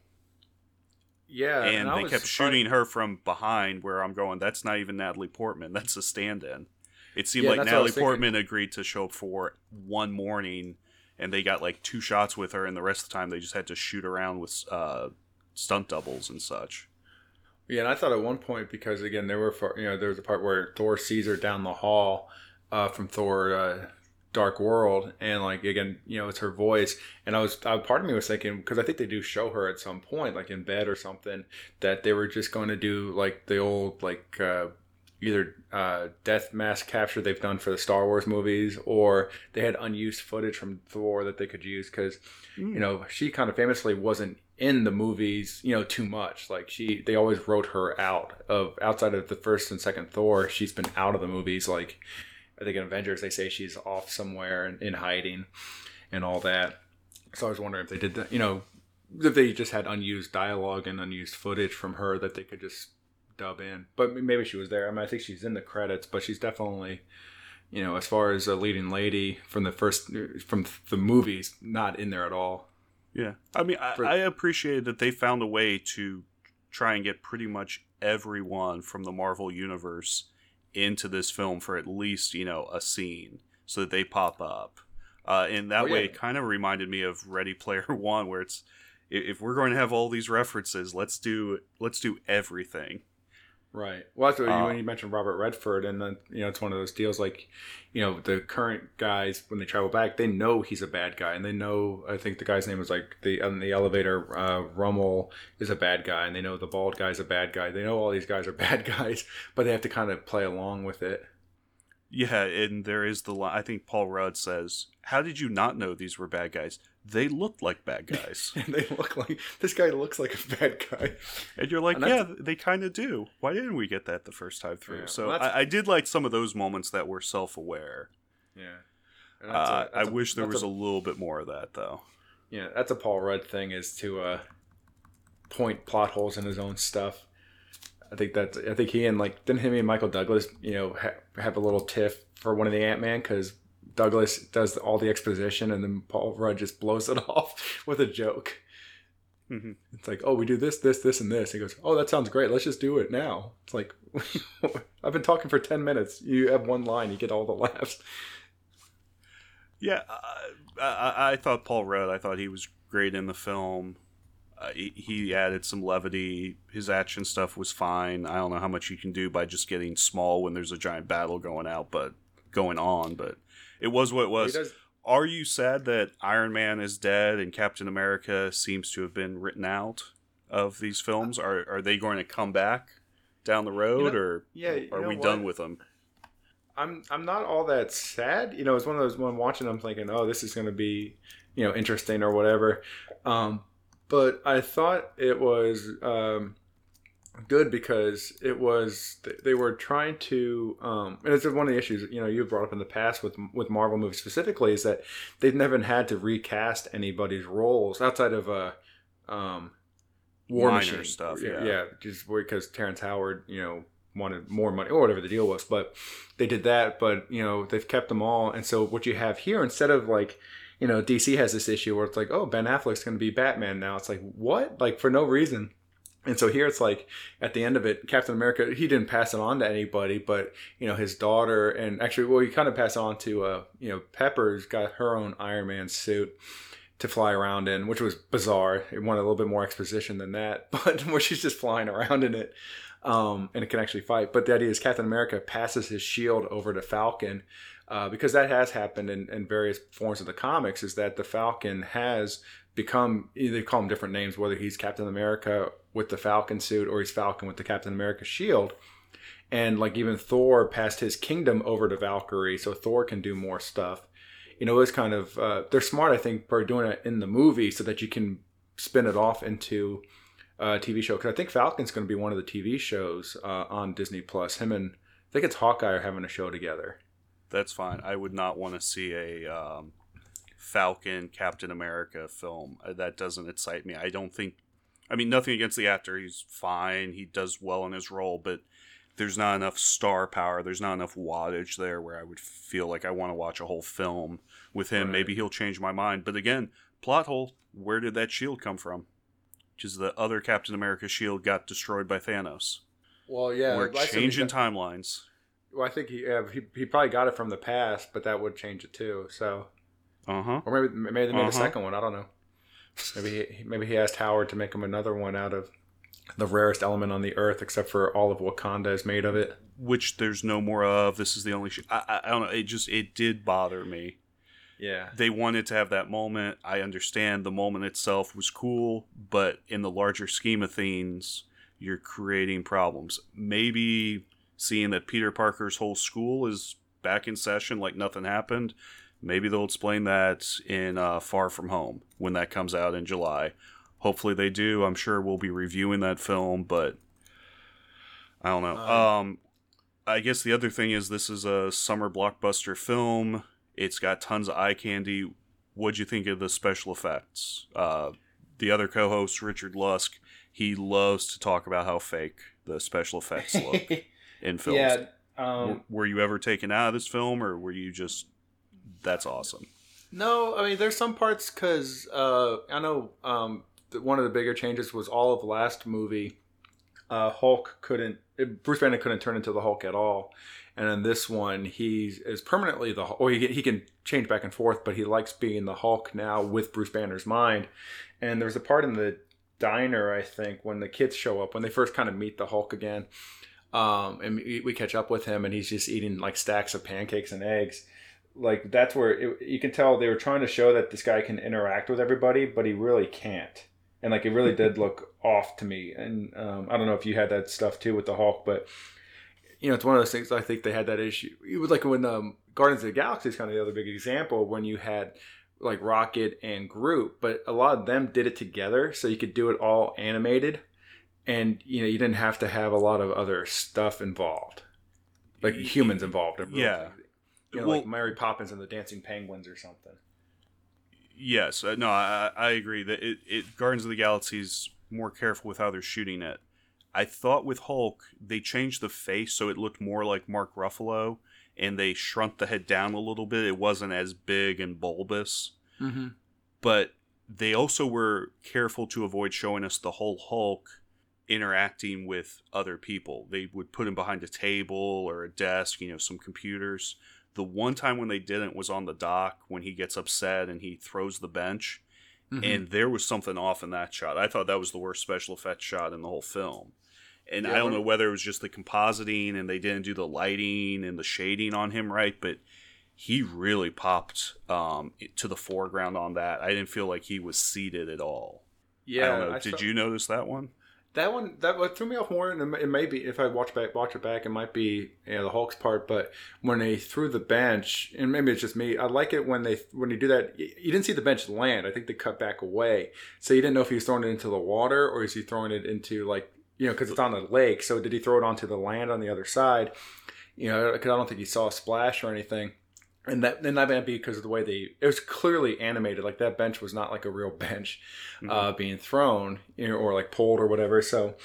Yeah. and I they kept shooting her from behind. Where I'm going, that's not even Natalie Portman. That's a stand-in. It seemed Yeah, like that's what I Natalie was thinking. Portman agreed to show up for one morning, and they got like two shots with her, and the rest of the time they just had to shoot around with uh, stunt doubles and such. Yeah, and I thought at one point because again there were far- you know there was a part where Thor sees her down the hall uh, from Thor uh, Dark World, and like again you know it's her voice, and I was uh, part of me was thinking because I think they do show her at some point like in bed or something that they were just going to do like the old like uh, either uh, death mask capture they've done for the Star Wars movies or they had unused footage from Thor that they could use because you know she kind of famously wasn't in the movies you know too much like she they always wrote her out of outside of the first and second thor she's been out of the movies like i think in avengers they say she's off somewhere in, in hiding and all that so i was wondering if they did that you know if they just had unused dialogue and unused footage from her that they could just dub in. But maybe she was there. I mean, I think she's in the credits, but she's definitely, you know, as far as a leading lady from the first from the movies, not in there at all. Yeah, I mean, I, For- I appreciate that they found a way to try and get pretty much everyone from the Marvel universe into this film for at least you know a scene, so that they pop up. Uh, and that Oh, yeah. way, it kind of reminded me of Ready Player One, where it's if we're going to have all these references, let's do let's do everything. Right. Well, that's what Uh, when you mentioned Robert Redford, and then you know it's one of those deals like, you know, the current guys when they travel back, they know he's a bad guy, and they know. I think the guy's name was like the on the elevator. Uh, Rumlow is a bad guy, and they know the bald guy's a bad guy. They know all these guys are bad guys, but they have to kind of play along with it. Yeah, and there is the line. I think Paul Rudd says, "How did you not know these were bad guys? They looked like bad guys." And they look like this guy looks like a bad guy. And you're like, And yeah, they kind of do. Why didn't we get that the first time through? Yeah, so well, I, I did like some of those moments that were self-aware. Yeah. Uh, I that's a- wish there was a a little bit more of that, though. Yeah, that's a Paul Rudd thing is to uh, point plot holes in his own stuff. I think that I think he and like didn't him and Michael Douglas you know ha- have a little tiff for one of the Ant Man because Douglas does all the exposition and then Paul Rudd just blows it off with a joke. Mhm. It's like, oh, we do this, this, this, and this. He goes, oh, that sounds great. Let's just do it now. It's like, I've been talking for ten minutes. You have one line, you get all the laughs. Yeah, I, I, I thought Paul Rudd. I thought he was great in the film. Uh, he, he added some levity. His action stuff was fine. I don't know how much you can do by just getting small when there's a giant battle going out, but going on. But it was what it was. does, Are you sad that Iron Man is dead and Captain America seems to have been written out of these films? Are are they going to come back down the road, know- or yeah, are we what? done with them? I'm I'm not all that sad. You know, it's one of those when I'm watching them thinking, oh, this is going to be, you know, interesting or whatever. Um, but I thought it was um, good because it was they were trying to, um, and it's one of the issues you know you've brought up in the past with with Marvel movies specifically is that they've never had to recast anybody's roles outside of a. Um, War Minor Machine stuff, yeah, yeah. yeah, just because Terrence Howard, you know, wanted more money or whatever the deal was. But they did that, but you know, they've kept them all. And so what you have here, instead of like, you know, DC has this issue where it's like, oh, Ben Affleck's going to be Batman now. It's like, what? Like for no reason. And so here it's like at the end of it, Captain America, he didn't pass it on to anybody, but you know, his daughter and actually, well, he kind of passed on to, uh, you know, Pepper's got her own Iron Man suit to fly around in, which was bizarre. It wanted a little bit more exposition than that, but where she's just flying around in it, um, and it can actually fight. But the idea is Captain America passes his shield over to Falcon, uh, because that has happened in, in various forms of the comics. Is that the Falcon has become they call him different names, whether he's Captain America with the Falcon suit or he's Falcon with the Captain America shield. And like even Thor passed his kingdom over to Valkyrie, so Thor can do more stuff you know, it's kind of uh, they're smart, I think, for doing it in the movie so that you can spin it off into a TV show. Because I think Falcon's going to be one of the TV shows uh, on Disney Plus. Him and I think it's Hawkeye are having a show together. That's fine. I would not want to see a um, Falcon Captain America film. Uh, That doesn't excite me. I don't think. I mean, nothing against the actor. He's fine. He does well in his role, but there's not enough star power. There's not enough wattage there where I would feel like I want to watch a whole film with him. Right. Maybe he'll change my mind. But again, plot hole. Where did that shield come from? Which is the other Captain America shield got destroyed by Thanos. Well, yeah, We're changing timelines. Well, I think he, yeah, he he probably got it from the past, but that would change it too. So, Uh huh. or maybe maybe they made Uh-huh. a second one. I don't know. Maybe he, maybe he asked Howard to make him another one out of the rarest element on the earth, except for all of Wakanda is made of it. which there's no more of. This is the only. Sh- I, I, I don't know. It just it did bother me. Yeah, They wanted to have that moment. I understand the moment itself was cool, but in the larger scheme of things, you're creating problems. Maybe seeing that Peter Parker's whole school is back in session like nothing happened. Maybe they'll explain that in uh, Far From Home when that comes out in July. Hopefully they do. I'm sure we'll be reviewing that film, but I don't know. Um, Um, I guess the other thing is this is a summer blockbuster film. It's got tons of eye candy. What'd you think of the special effects? Uh, the other co-host Richard Lusk, he loves to talk about how fake the special effects look in films. Yeah. Um, were you ever taken out of this film, or were you just that's awesome? No, I mean there's some parts because uh, I know um, one of the bigger changes was all of last movie. Uh, Hulk couldn't, Bruce Banner couldn't turn into the Hulk at all, and in this one he is permanently the or he he can change back and forth, but he likes being the Hulk now with Bruce Banner's mind. And there's a part in the diner, I think, when the kids show up when they first kind of meet the Hulk again, um, and we, we catch up with him, and he's just eating like stacks of pancakes and eggs like that's where it, you can tell they were trying to show that this guy can interact with everybody, but he really can't. And like it really did look off to me. And um, I don't know if you had that stuff too with the Hulk, but you know it's one of those things. I think they had that issue. It was like when um, Guardians of the Galaxy is kind of the other big example when you had like Rocket and Groot, but a lot of them did it together, so you could do it all animated, and you know you didn't have to have a lot of other stuff involved, like humans involved. In yeah. You know, well, like Mary Poppins and the Dancing Penguins or something. Yes, uh, no, I, I agree that it, it Guardians of the Galaxy is more careful with how they're shooting it. I thought with Hulk they changed the face so it looked more like Mark Ruffalo, and they shrunk the head down a little bit. It wasn't as big and bulbous, mm-hmm. but they also were careful to avoid showing us the whole Hulk interacting with other people. They would put him behind a table or a desk, you know, some computers, the one time when they didn't was on the dock when he gets upset and he throws the bench. Mm-hmm. And there was something off in that shot. I thought that was the worst special effects shot in the whole film. And yeah, I don't know whether it was just the compositing and they didn't do the lighting and the shading on him right, but he really popped um, to the foreground on that. I didn't feel like he was seated at all. Yeah. I don't know. Did saw- you notice that one? That one that what threw me off more, and it may be if I watch back watch it back, it might be you know, the Hulk's part. But when they threw the bench, and maybe it's just me, I like it when they when you do that. You didn't see the bench land. I think they cut back away, so you didn't know if he was throwing it into the water or is he throwing it into like you know because it's on the lake. So did he throw it onto the land on the other side? You know, because I don't think he saw a splash or anything and that and that might be because of the way they it was clearly animated like that bench was not like a real bench mm-hmm. uh, being thrown you know, or like pulled or whatever. So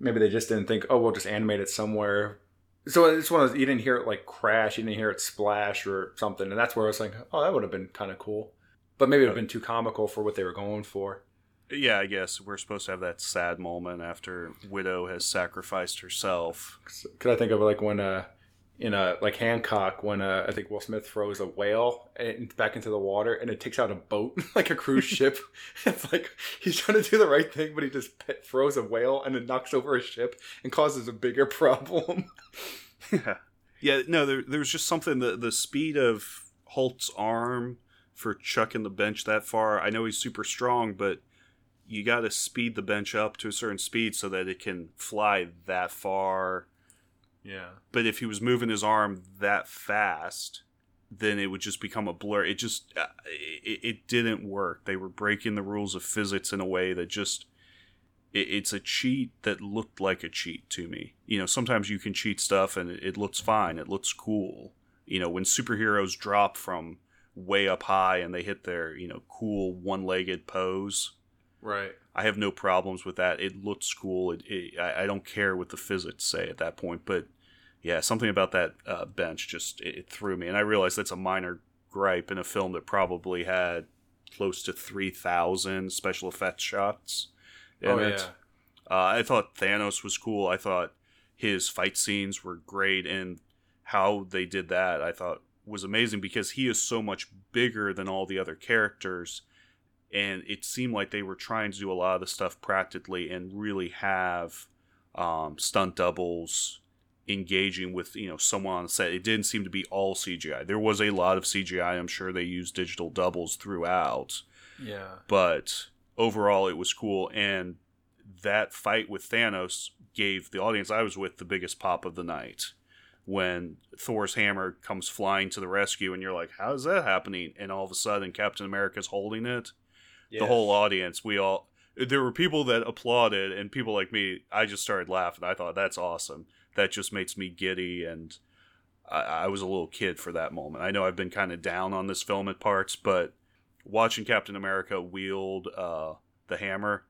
maybe they just didn't think oh we'll just animate it somewhere. So it's one of those, you didn't hear it like crash you didn't hear it splash or something. And that's where i was like oh that would have been kind of cool. But maybe it would have been too comical for what they were going for. Yeah i guess we're supposed to have that sad moment after widow has sacrificed herself. Could i think of like when uh in a like Hancock when uh, I think Will Smith throws a whale back into the water and it takes out a boat like a cruise ship. It's like he's trying to do the right thing, but he just throws a whale and it knocks over a ship and causes a bigger problem. yeah, yeah. No, there, there was just something the the speed of Hulk's arm for chucking the bench that far. I know he's super strong, but you got to speed the bench up to a certain speed so that it can fly that far yeah. But if he was moving his arm that fast, then it would just become a blur. It just uh, it, it, didn't work. They were breaking the rules of physics in a way that just it, it's a cheat that looked like a cheat to me. You know, sometimes you can cheat stuff and it, it looks fine. It looks cool. You know, when superheroes drop from way up high and they hit their you know cool one-legged pose. Right. I have no problems with that. It looks cool. It, it, I, I, don't care what the physics say at that point. But yeah, something about that uh, bench just it, it, threw me, and I realized that's a minor gripe in a film that probably had close to three thousand special effects shots. In oh it. yeah. Uh, I thought Thanos was cool. I thought his fight scenes were great, and how they did that I thought was amazing because he is so much bigger than all the other characters and it seemed like they were trying to do a lot of the stuff practically and really have um, stunt doubles engaging with you know someone on set. It didn't seem to be all CGI. There was a lot of CGI. I'm sure they used digital doubles throughout. Yeah. But overall, it was cool, and that fight with Thanos gave the audience I was with the biggest pop of the night. When Thor's hammer comes flying to the rescue, and you're like, "How is that happening?" And all of a sudden, Captain America's holding it yes. the whole audience, we all there were people that applauded and people like me. I just started laughing. I thought that's awesome. That just makes me giddy and. I, I was a little kid for that moment. I know I've been kind of down on this film at parts, but watching Captain America wield uh, the hammer.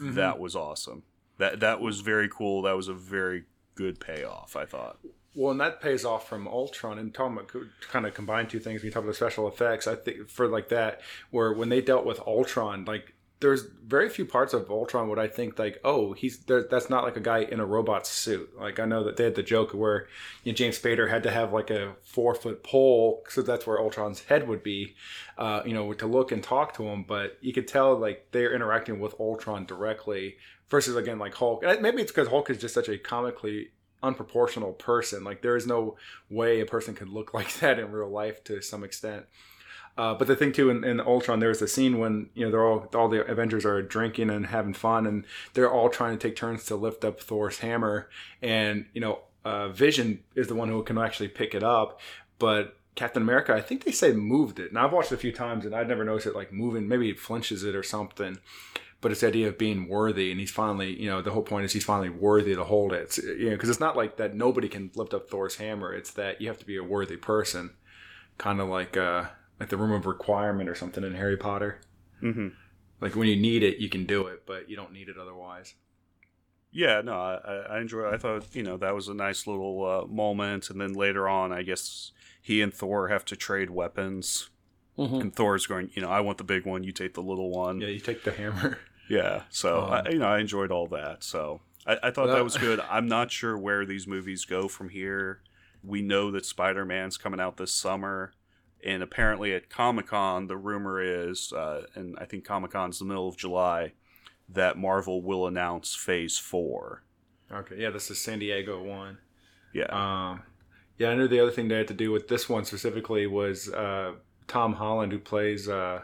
Mhm. That was awesome. That that was very cool. That was a very good payoff. I thought. Well, and that pays off from Ultron. And talking about kind of combine two things when you talk about special effects, I think for like that, where when they dealt with Ultron, like there's very few parts of Ultron would I think like, oh, he's there, that's not like a guy in a robot suit. Like I know that they had the joke where you know, James Spader had to have like a four foot pole, so that's where Ultron's head would be, uh, you know, to look and talk to him. But you could tell like they're interacting with Ultron directly versus again like Hulk. And Maybe it's because Hulk is just such a comically unproportional person. Like there is no way a person could look like that in real life to some extent. Uh, but the thing too in, in Ultron, there's a scene when you know they're all all the Avengers are drinking and having fun, and they're all trying to take turns to lift up Thor's hammer, and you know uh, Vision is the one who can actually pick it up, but Captain America, I think they say moved it. Now I've watched it a few times and I've never noticed it like moving. Maybe it flinches it or something. But it's the idea of being worthy, and he's finally, you know, the whole point is he's finally worthy to hold it. It's, you know, because it's not like that nobody can lift up Thor's hammer. It's that you have to be a worthy person, kind of like uh, like the room of requirement or something in Harry Potter. Mm-hmm. Like when you need it, you can do it, but you don't need it otherwise. Yeah, no, I, I enjoy. I thought you know that was a nice little uh, moment, and then later on, I guess he and Thor have to trade weapons, Mm-hmm. and Thor's going, you know, I want the big one, you take the little one. Yeah, you take the hammer. Yeah, so Um, I, you know, I enjoyed all that. So I, I thought Well, that was good. I'm not sure where these movies go from here. We know that Spider Man's coming out this summer, and apparently at Comic Con, the rumor is, uh, and I think Comic Con's the middle of July, that Marvel will announce Phase Four. Okay, yeah, this is San Diego one. Yeah, Um, yeah, I knew the other thing they had to do with this one specifically was uh, Tom Holland, who plays uh,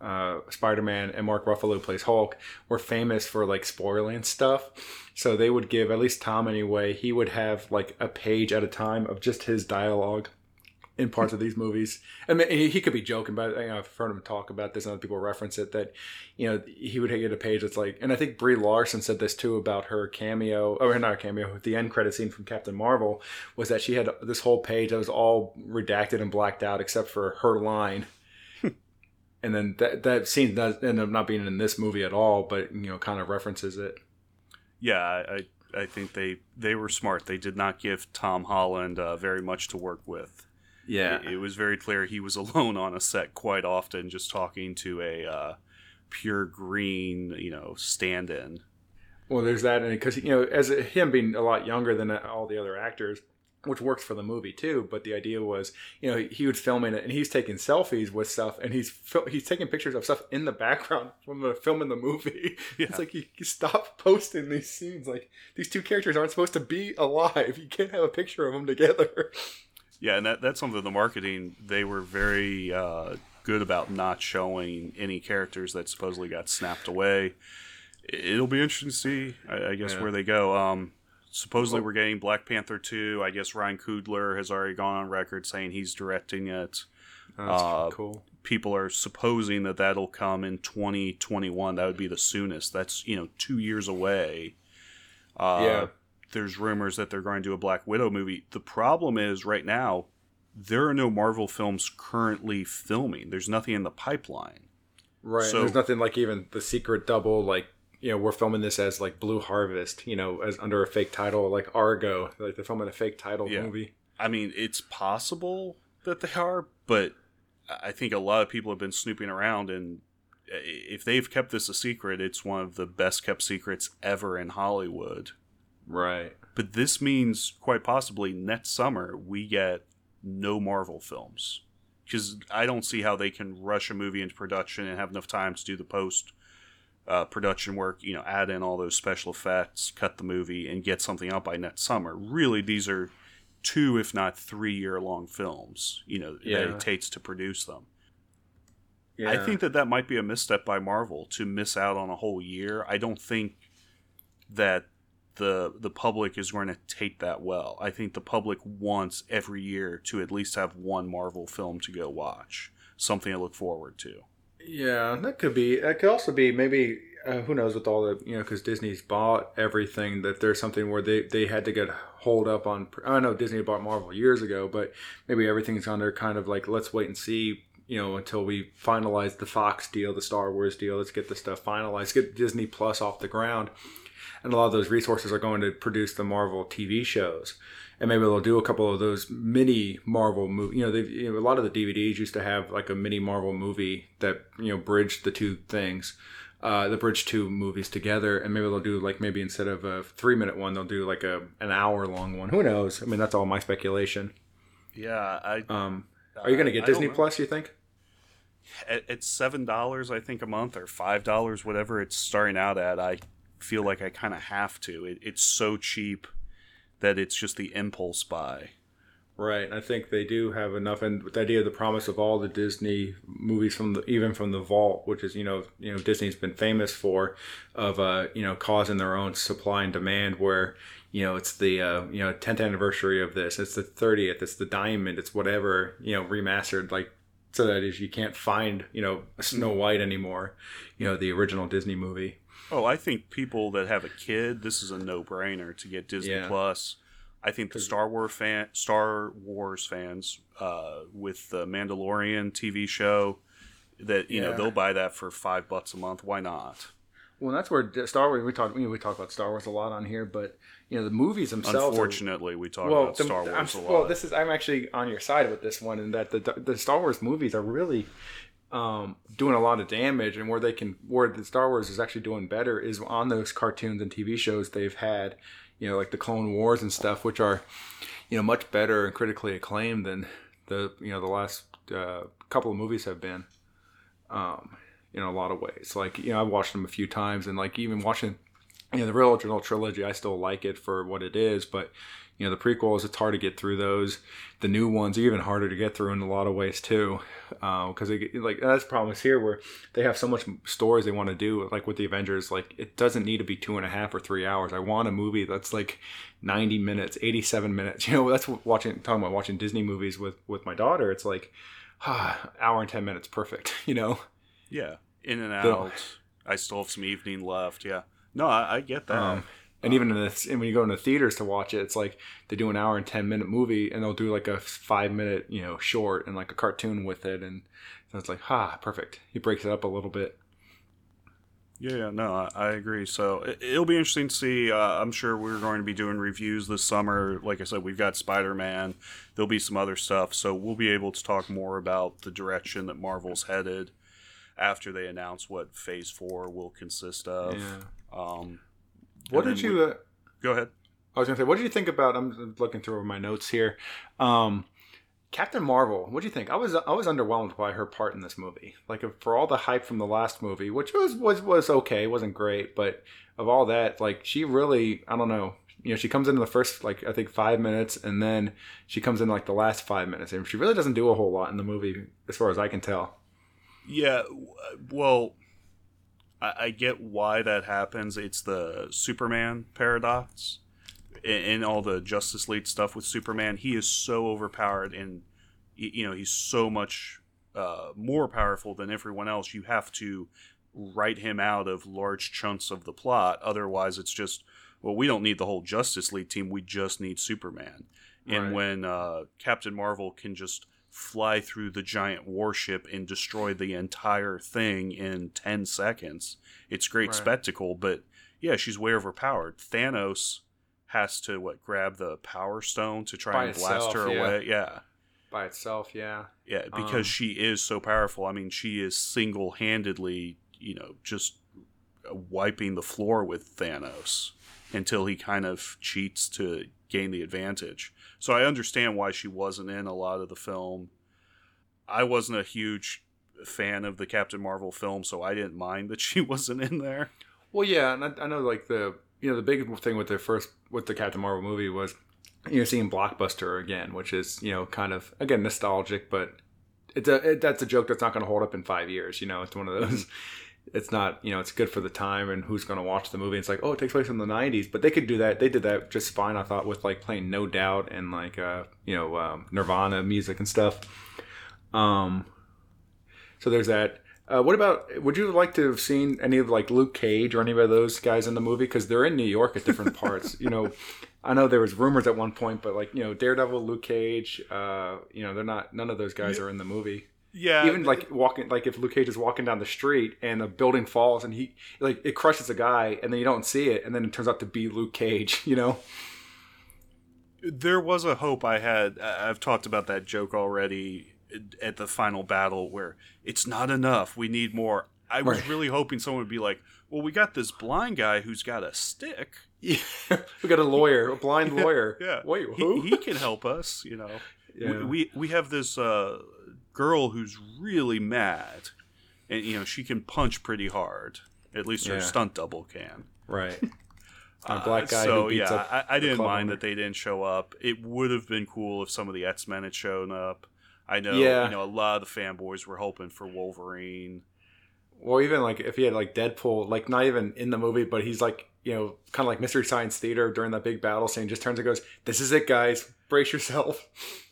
uh, Spider Man, and Mark Ruffalo who plays Hulk, were famous for like spoiling stuff. So they would give, at least Tom anyway, he would have like a page at a time of just his dialogue in parts of these movies. I mean, he, he could be joking, but you know, I've heard him talk about this, and other people reference it. That you know, he would get a page that's like, and I think Brie Larson said this too about her cameo, or not a cameo, the end credit scene from Captain Marvel was that she had this whole page that was all redacted and blacked out except for her line. and then that that scene does end up not being in this movie at all, but you know, kind of references it. yeah. I, I I think they they were smart. They did not give Tom Holland uh, very much to work with. Yeah, It, it was very clear he was alone on a set quite often, just talking to a uh, pure green, you know, stand-in. Well, there's that, and because you know, as him being a lot younger than all the other actors, which works for the movie too. But the idea was, you know, he would film it, and he's taking selfies with stuff, and he's fil- he's taking pictures of stuff in the background from the film in the movie. Yeah. It's like you, you stop posting these scenes. Like these two characters aren't supposed to be alive. You can't have a picture of them together. Yeah, and that, that's something the marketing they were very uh, good about not showing any characters that supposedly got snapped away. It'll be interesting to see, I, I guess, Yeah. where they go. Um, supposedly, we're getting Black Panther two. I guess Ryan Coogler has already gone on record saying he's directing it. That's Uh, cool. People are supposing that that'll come in 2021. That would be the soonest. That's you know two years away. Uh, Yeah. There's rumors that they're going to do a Black Widow movie. The problem is right now there are no Marvel films currently filming. There's nothing in the pipeline. Right. so- there's nothing like even the secret double. Like you know, we're filming this as like Blue Harvest. You know, as under a fake title, like Argo. Like they're filming a fake title Yeah. movie. I mean, it's possible that they are, but I think a lot of people have been snooping around, and eh, if they've kept this a secret, it's one of the best kept secrets ever in Hollywood. Right. But this means quite possibly next summer we get no Marvel films. Because I don't see how they can rush a movie into production and have enough time to do the post uh, production work, you know, add in all those special effects, cut the movie, and get something out by next summer. Really, these are two, if not three year long films, you know, that it takes to produce them. Yeah. I think that that might be a misstep by Marvel to miss out on a whole year. I don't think that the the public is going to take that well. I think the public wants every year to at least have one Marvel film to go watch, something to look forward to. Yeah, that could be. That could also be maybe. Uh, who knows with all the you know because Disney's bought everything that there's something where they they had to get hold up on. I know Disney bought Marvel years ago, but maybe everything's on under kind of like let's wait and see you know, until we finalize the Fox deal, the Star Wars deal. Let's get the stuff finalized. Get Disney Plus off the ground, and a lot of those resources are going to produce the Marvel TV shows. And maybe they'll do a couple of those mini Marvel movie. You know, they've you know, a lot of the DVDs used to have like a mini Marvel movie that you know bridged the two things uh, the bridge two movies together, and maybe they'll do like maybe instead of a three minute one, they'll do like a an hour long one. Who knows? I mean, that's all my speculation. Yeah, I. Um, are you going to get Disney Plus? You think? It's seven dollars, I think, a month, or five dollars, whatever it's starting out at. I feel like I kind of have to. It, it's so cheap that it's just the impulse buy. Right. I think they do have enough, and with the idea of the promise of all the Disney movies from the even from the vault, which is you know you know Disney's been famous for, of uh you know causing their own supply and demand where you know it's the uh, you know 10th anniversary of this, it's the 30th, it's the diamond, it's whatever you know remastered like so that is you can't find you know Snow White anymore, you know the original Disney movie. Oh, I think people that have a kid, this is a no brainer to get Disney yeah. Plus I think the Star Wars fan, Star Wars fans, uh, with the Mandalorian TV show, that you yeah. know they'll buy that for five bucks a month. Why not? Well, that's where Star Wars. We talk. You know, we talk about Star Wars a lot on here, but you know the movies themselves. Unfortunately, are, we talk well, about the, Star Wars I'm, a lot. Well, this is I'm actually on your side with this one, in that the the Star Wars movies are really um, doing a lot of damage, and where they can where the Star Wars is actually doing better is on those cartoons and TV shows they've had you know, like the Clone Wars and stuff, which are, you know, much better and critically acclaimed than the you know the last uh, couple of movies have been. Um, in a lot of ways, like you know, I've watched them a few times, and like even watching, you know, the real original trilogy, I still like it for what it is, but you know the prequels it's hard to get through those. The new ones are even harder to get through in a lot of ways too because uh, like that's the problem is here where they have so much stories they want to do like with the avengers like it doesn't need to be two and a half or three hours. I want a movie that's like 90 minutes 87 minutes you know that's what watching talking about watching disney movies with with my daughter it's like ah, hour and 10 minutes perfect you know? Yeah in and out. I still have some evening left yeah. No i, I get that. Um, and even in the, and when you go into theaters to watch it, it's like they do an hour and ten minute movie, and they'll do like a five minute, you know, short and like a cartoon with it, and so it's like, ha, perfect. He breaks it up a little bit. Yeah, no, I, I agree. So it, will be interesting to see. Uh, I'm sure we're going to be doing reviews this summer. Like I said, we've got Spider Man. There'll be some other stuff, so we'll be able to talk more about the direction that Marvel's headed after they announce what Phase Four will consist of. Yeah. Um, what did you? Uh, go ahead. I was gonna say, what did you think about? I'm looking through my notes here. Um, Captain Marvel. What do you think? I was I was underwhelmed by her part in this movie. Like for all the hype from the last movie, which was was was okay, wasn't great, but of all that, like she really, I don't know. You know, she comes in the first like I think five minutes, and then she comes in like the last five minutes, and she really doesn't do a whole lot in the movie, as far as I can tell. Yeah, well, I, I get why that happens. It's the Superman paradox in, all the Justice League stuff with Superman. He is so overpowered, and you know he's so much uh, more powerful than everyone else. You have to write him out of large chunks of the plot. Otherwise, it's just well, we don't need the whole Justice League team. We just need Superman. Right. And when uh, Captain Marvel can just fly through the giant warship and destroy the entire thing in 10 seconds. It's great right. spectacle, but yeah, she's way overpowered. Thanos has to what grab the power stone to try By and blast itself, her yeah. away. Yeah. By itself, yeah. Yeah, because um, she is so powerful. I mean, she is single-handedly, you know, just wiping the floor with Thanos until he kind of cheats to gain the advantage. So I understand why she wasn't in a lot of the film. I wasn't a huge fan of the Captain Marvel film, so I didn't mind that she wasn't in there. Well, yeah, and I, I know like the you know the big thing with the first with the Captain Marvel movie was you know seeing blockbuster again, which is you know kind of again nostalgic, but it's a it, that's a joke that's not going to hold up in five years. You know, it's one of those mm-hmm. it's not you know it's good for the time and who's going to watch the movie. It's like oh it takes place in the 90s but they could do that. They did that just fine i thought with like playing no doubt and like uh you know um, nirvana music and stuff. Um so there's that. Uh, what about would you like to have seen any of like luke cage or any of those guys in the movie? Because they're in new york at different parts. You know i know there was rumors at one point but like you know daredevil luke cage uh you know they're not none of those guys yeah. are in the movie Yeah, Even like walking, like if Luke Cage is walking down the street and a building falls and he like it crushes a guy and then you don't see it and then it turns out to be Luke Cage. You know? there was a hope I had. I've talked about that joke already at the final battle where it's not enough. We need more. I was Right. really hoping someone would be like, "Well, we got this blind guy who's got a stick. Yeah. we got a lawyer, a blind lawyer. Yeah, Wait, he, who? he can help us." You know, yeah. we, we we have this uh, girl who's really mad, and you know she can punch pretty hard. At least her Yeah. stunt double can. right. A black guy Uh, so yeah. I, I didn't mind owner. that they didn't show up. It would have been cool if some of the X Men had shown up. I know, Yeah. you know, a lot of the fanboys were hoping for Wolverine. Well, even like if he had like Deadpool, like not even in the movie, but he's like you know kind of like Mystery Science Theater during that big battle scene. Just turns and goes, "This is it, guys. Brace yourself."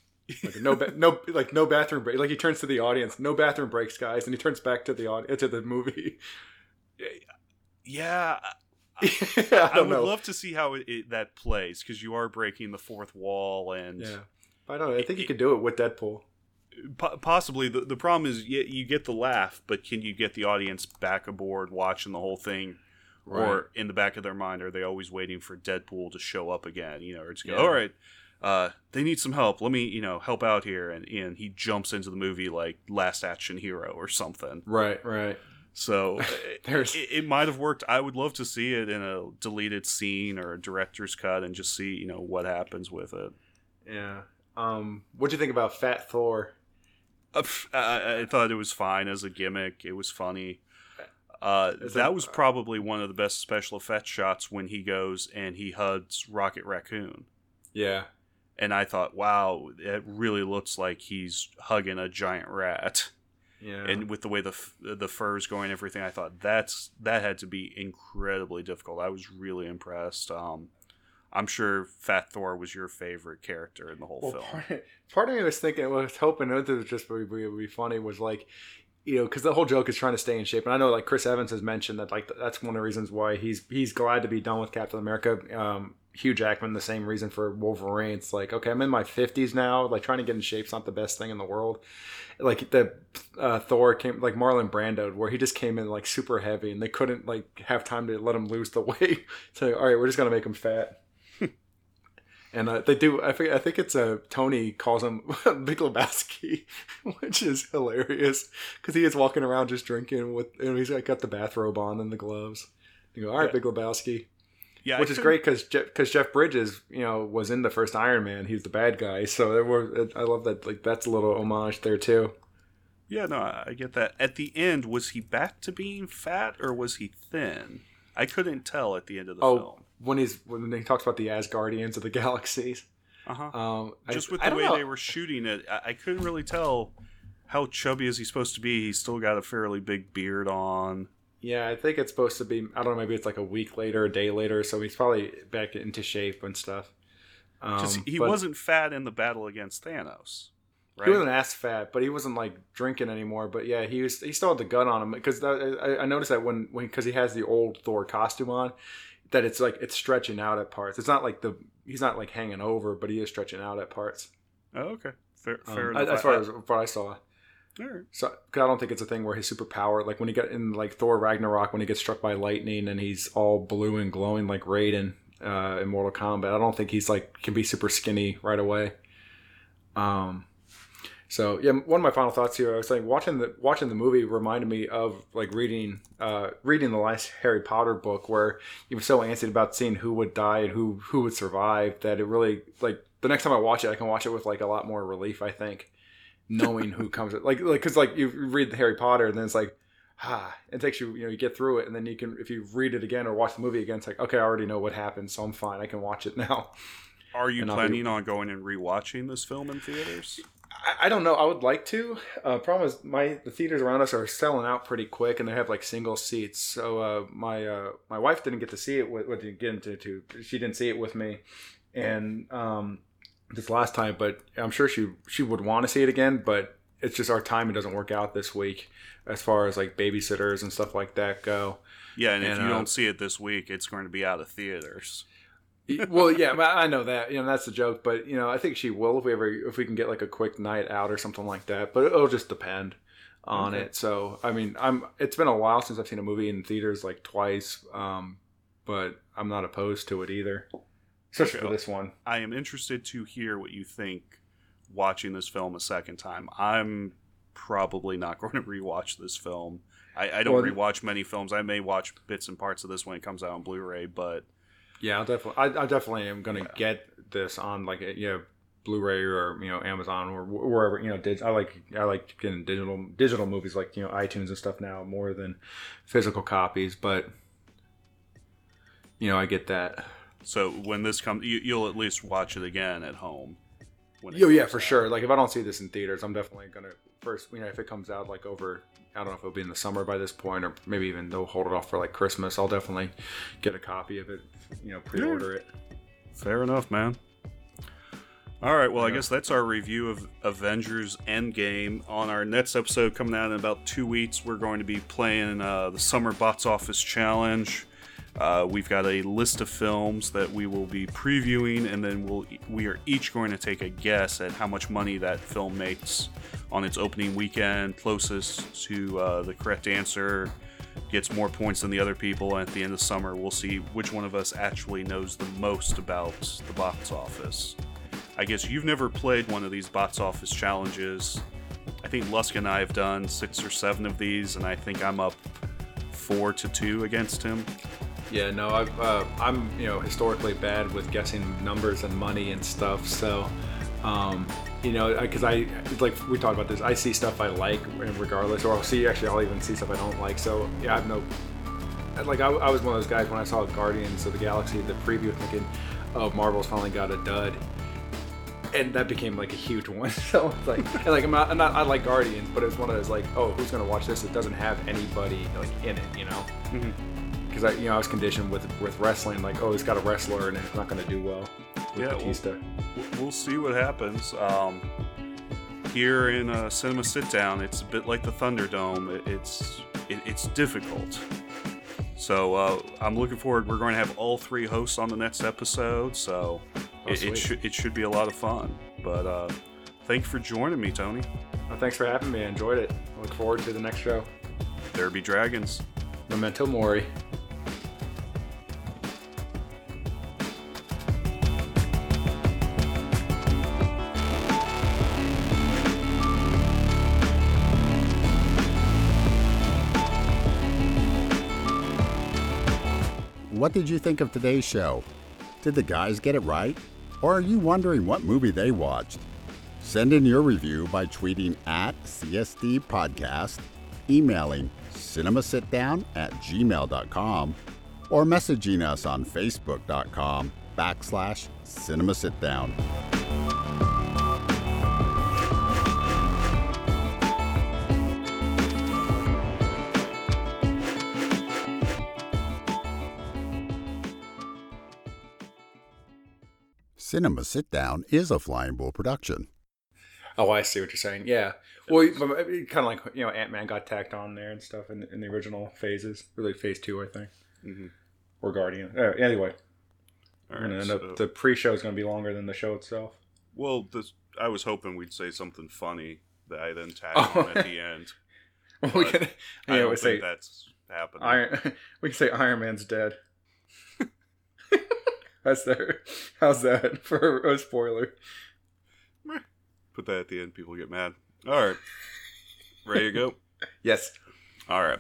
Like no, ba- no, like no bathroom break. Like he turns to the audience, "No bathroom breaks, guys," and he turns back to the audience to the movie. Yeah, I I, don't would know. love to see how it, it, that plays because you are breaking the fourth wall, and yeah, I don't know. I think you could do it with Deadpool. po- possibly the the problem is you, you get the laugh, but can you get the audience back aboard watching the whole thing? Right. Or in the back of their mind, are they always waiting for Deadpool to show up again? You know, or to go, Yeah. all right, uh, they need some help. Let me, you know, help out here. And, and he jumps into the movie like Last Action Hero or something. Right, right. So There's it, it might have worked. I would love to see it in a deleted scene or a director's cut and just see, you know, what happens with it. yeah. Um, what do you think about Fat Thor? Uh, I, I thought it was fine as a gimmick. It was funny. Uh, that was probably one of the best special effects shots when he goes and he hugs Rocket Raccoon. Yeah, And I thought, wow, it really looks like he's hugging a giant rat. yeah. And with the way the the fur's going and everything, I thought that's that had to be incredibly difficult. I was really impressed. Um, I'm sure Fat Thor was your favorite character in the whole Well, film. part, part of me was thinking, was hoping this was just would be, would be funny was like, you know, because the whole joke is trying to stay in shape, and I know like Chris Evans has mentioned that like that's one of the reasons why he's he's glad to be done with Captain America. Um, Hugh Jackman, the same reason for Wolverine. It's like, okay, I'm in my 50s now. Like trying to get in shape's not the best thing in the world. Like the uh, Thor came like Marlon Brando, where he just came in like super heavy, and they couldn't like have time to let him lose the weight. so all right, we're just gonna make him fat. And uh, they do. I think. I think it's uh, Tony calls him Big Lebowski, which is hilarious because he is walking around just drinking with, and he's like got the bathrobe on and the gloves. You go, all right, Yeah. Big Lebowski, Yeah, I which is great because because Jeff Bridges, you know, was in the first Iron Man. He's the bad guy, so there were. I love that. Like that's a little homage there too. Yeah, no, I I get that. At the end, was he back to being fat or was he thin? I couldn't tell at the end of the Oh, film. when he's when he talks about the Asgardians of the galaxies. Uh huh. Um, I- Just with the way know. they were shooting it, I, I couldn't really tell how chubby is he supposed to be. He's still got a fairly big beard on. Yeah, I think it's supposed to be. I don't know. Maybe it's like a week later, a day later. So he's probably back into shape and stuff. Um, he but wasn't fat in the battle against Thanos, right? He wasn't ass fat, but he wasn't like drinking anymore. But yeah, he was. He still had the gun on him because I, I noticed that when when because he has the old Thor costume on, that it's like it's stretching out at parts. It's not like the he's not like hanging over, but he is stretching out at parts. oh, okay. Fair, Um, fair as enough. far I- as what I saw. So, I don't think it's a thing where his superpower, like when he got in like Thor Ragnarok, when he gets struck by lightning and he's all blue and glowing like Raiden uh, in Mortal Kombat. I don't think he's like can be super skinny right away. Um, so yeah, one of my final thoughts here, I was saying watching the watching the movie reminded me of like reading uh, reading the last Harry Potter book where you were so antsy about seeing who would die and who who would survive that it really like the next time I watch it, I can watch it with like a lot more relief. I think knowing who comes like like because like you read the Harry Potter and then it's like ah it takes you you know you get through it and then you can if you read it again or watch the movie again it's like okay I already know what happened so I'm fine I can watch it now. Are you And I'll be- planning on going and rewatching this film in theaters? I, I don't know. I would like to. Uh, problem is, my the theaters around us are selling out pretty quick, and they have like single seats. So uh, my uh, my wife didn't get to see it. With, with get into she didn't see it with me, and um, this last time. But I'm sure she she would want to see it again. But it's just our timing doesn't work out this week, as far as like babysitters and stuff like that go. Yeah, and, if you uh, don't see it this week, it's going to be out of theaters. well, yeah, I know that. You know, that's the joke. But you know, I think she will if we ever if we can get like a quick night out or something like that. But it'll just depend on Okay. it. So I mean, I'm. It's been a while since I've seen a movie in theaters like twice. Um, but I'm not opposed to it either, especially for this one. I am interested to hear what you think watching this film a second time. I'm probably not going to rewatch this film. I, I don't Well, rewatch many films. I may watch bits and parts of this when it comes out on Blu-ray, but Yeah, I'll definitely. I, I definitely am gonna get this on like you know Blu-ray or you know Amazon or wherever you know. Dig- I like I like getting digital digital movies like you know iTunes and stuff now more than physical copies. But you know, I get that. So when this comes, you, you'll at least watch it again at home. When Yo, yeah, for out. sure. Like if I don't see this in theaters, I'm definitely gonna first. You know, if it comes out like over. I don't know if it'll be in the summer by this point, or maybe even they'll hold it off for like Christmas. I'll definitely get a copy of it. You know, pre-order it. Fair enough, man. All right, well, I guess that's our review of Avengers Endgame. On our next episode coming out in about two weeks, we're going to be playing uh, the Summer Box Office Challenge. Uh, we've got a list of films that we will be previewing, and then we'll we are each going to take a guess at how much money that film makes on its opening weekend. Closest to uh, the correct answer gets more points than the other people. And at the end of summer, we'll see which one of us actually knows the most about the box office. I guess you've never played one of these box office challenges. I think Lusk and I have done six or seven of these, and I think I'm up four to two against him. Yeah, no, I've, uh, I'm you know historically bad with guessing numbers and money and stuff. So, um, you know, because I like we talked about this, I see stuff I like regardless, or I'll see actually I'll even see stuff I don't like. So yeah, I have no like I, I was one of those guys when I saw Guardians of the Galaxy the preview thinking, oh Marvel's finally got a dud. And that became like a huge one. So it's like, like I'm not, I'm not, I like Guardians, but it's one of those like, oh, who's gonna watch this? It doesn't have anybody like in it, you know because I, you know, I was conditioned with with wrestling, like, oh, he's got a wrestler and it's not going to do well with Yeah, well- Batista. W- We'll see what happens. Um, here in uh, Cinema Sit Down, it's a bit like the Thunderdome. It, it's it, it's difficult. So uh, I'm looking forward. We're going to have all three hosts on the next episode, so Oh, it, it it should be a lot of fun. But uh, thank you for joining me, Tony. Well, thanks for having me. I enjoyed it. I look forward to the next show. There be dragons. Memento Mori. What did you think of today's show? Did the guys get it right? Or are you wondering what movie they watched? Send in your review by tweeting at CSD Podcast, emailing cinemasitdown at gmail.com, or messaging us on facebook.com backslash cinemasitdown. Cinema Sit Down is a Flying Bull production. Oh, I see what you're saying. Yeah. Well, kind of like you know, Ant Man got tacked on there and stuff in, in the original phases, really phase two, I think, Mhm. or Guardian. Uh, anyway, All we're gonna right, end so- up, the pre-show is going to be longer than the show itself. well, this, I was hoping we'd say something funny that I then tag Oh. on at the end. we But can, I yeah, don't we think say that's happening. Iron. We can say Iron Man's dead. That's there. How's that for a spoiler? Put that at the end. People get mad. All right. Ready to go? Yes. All right.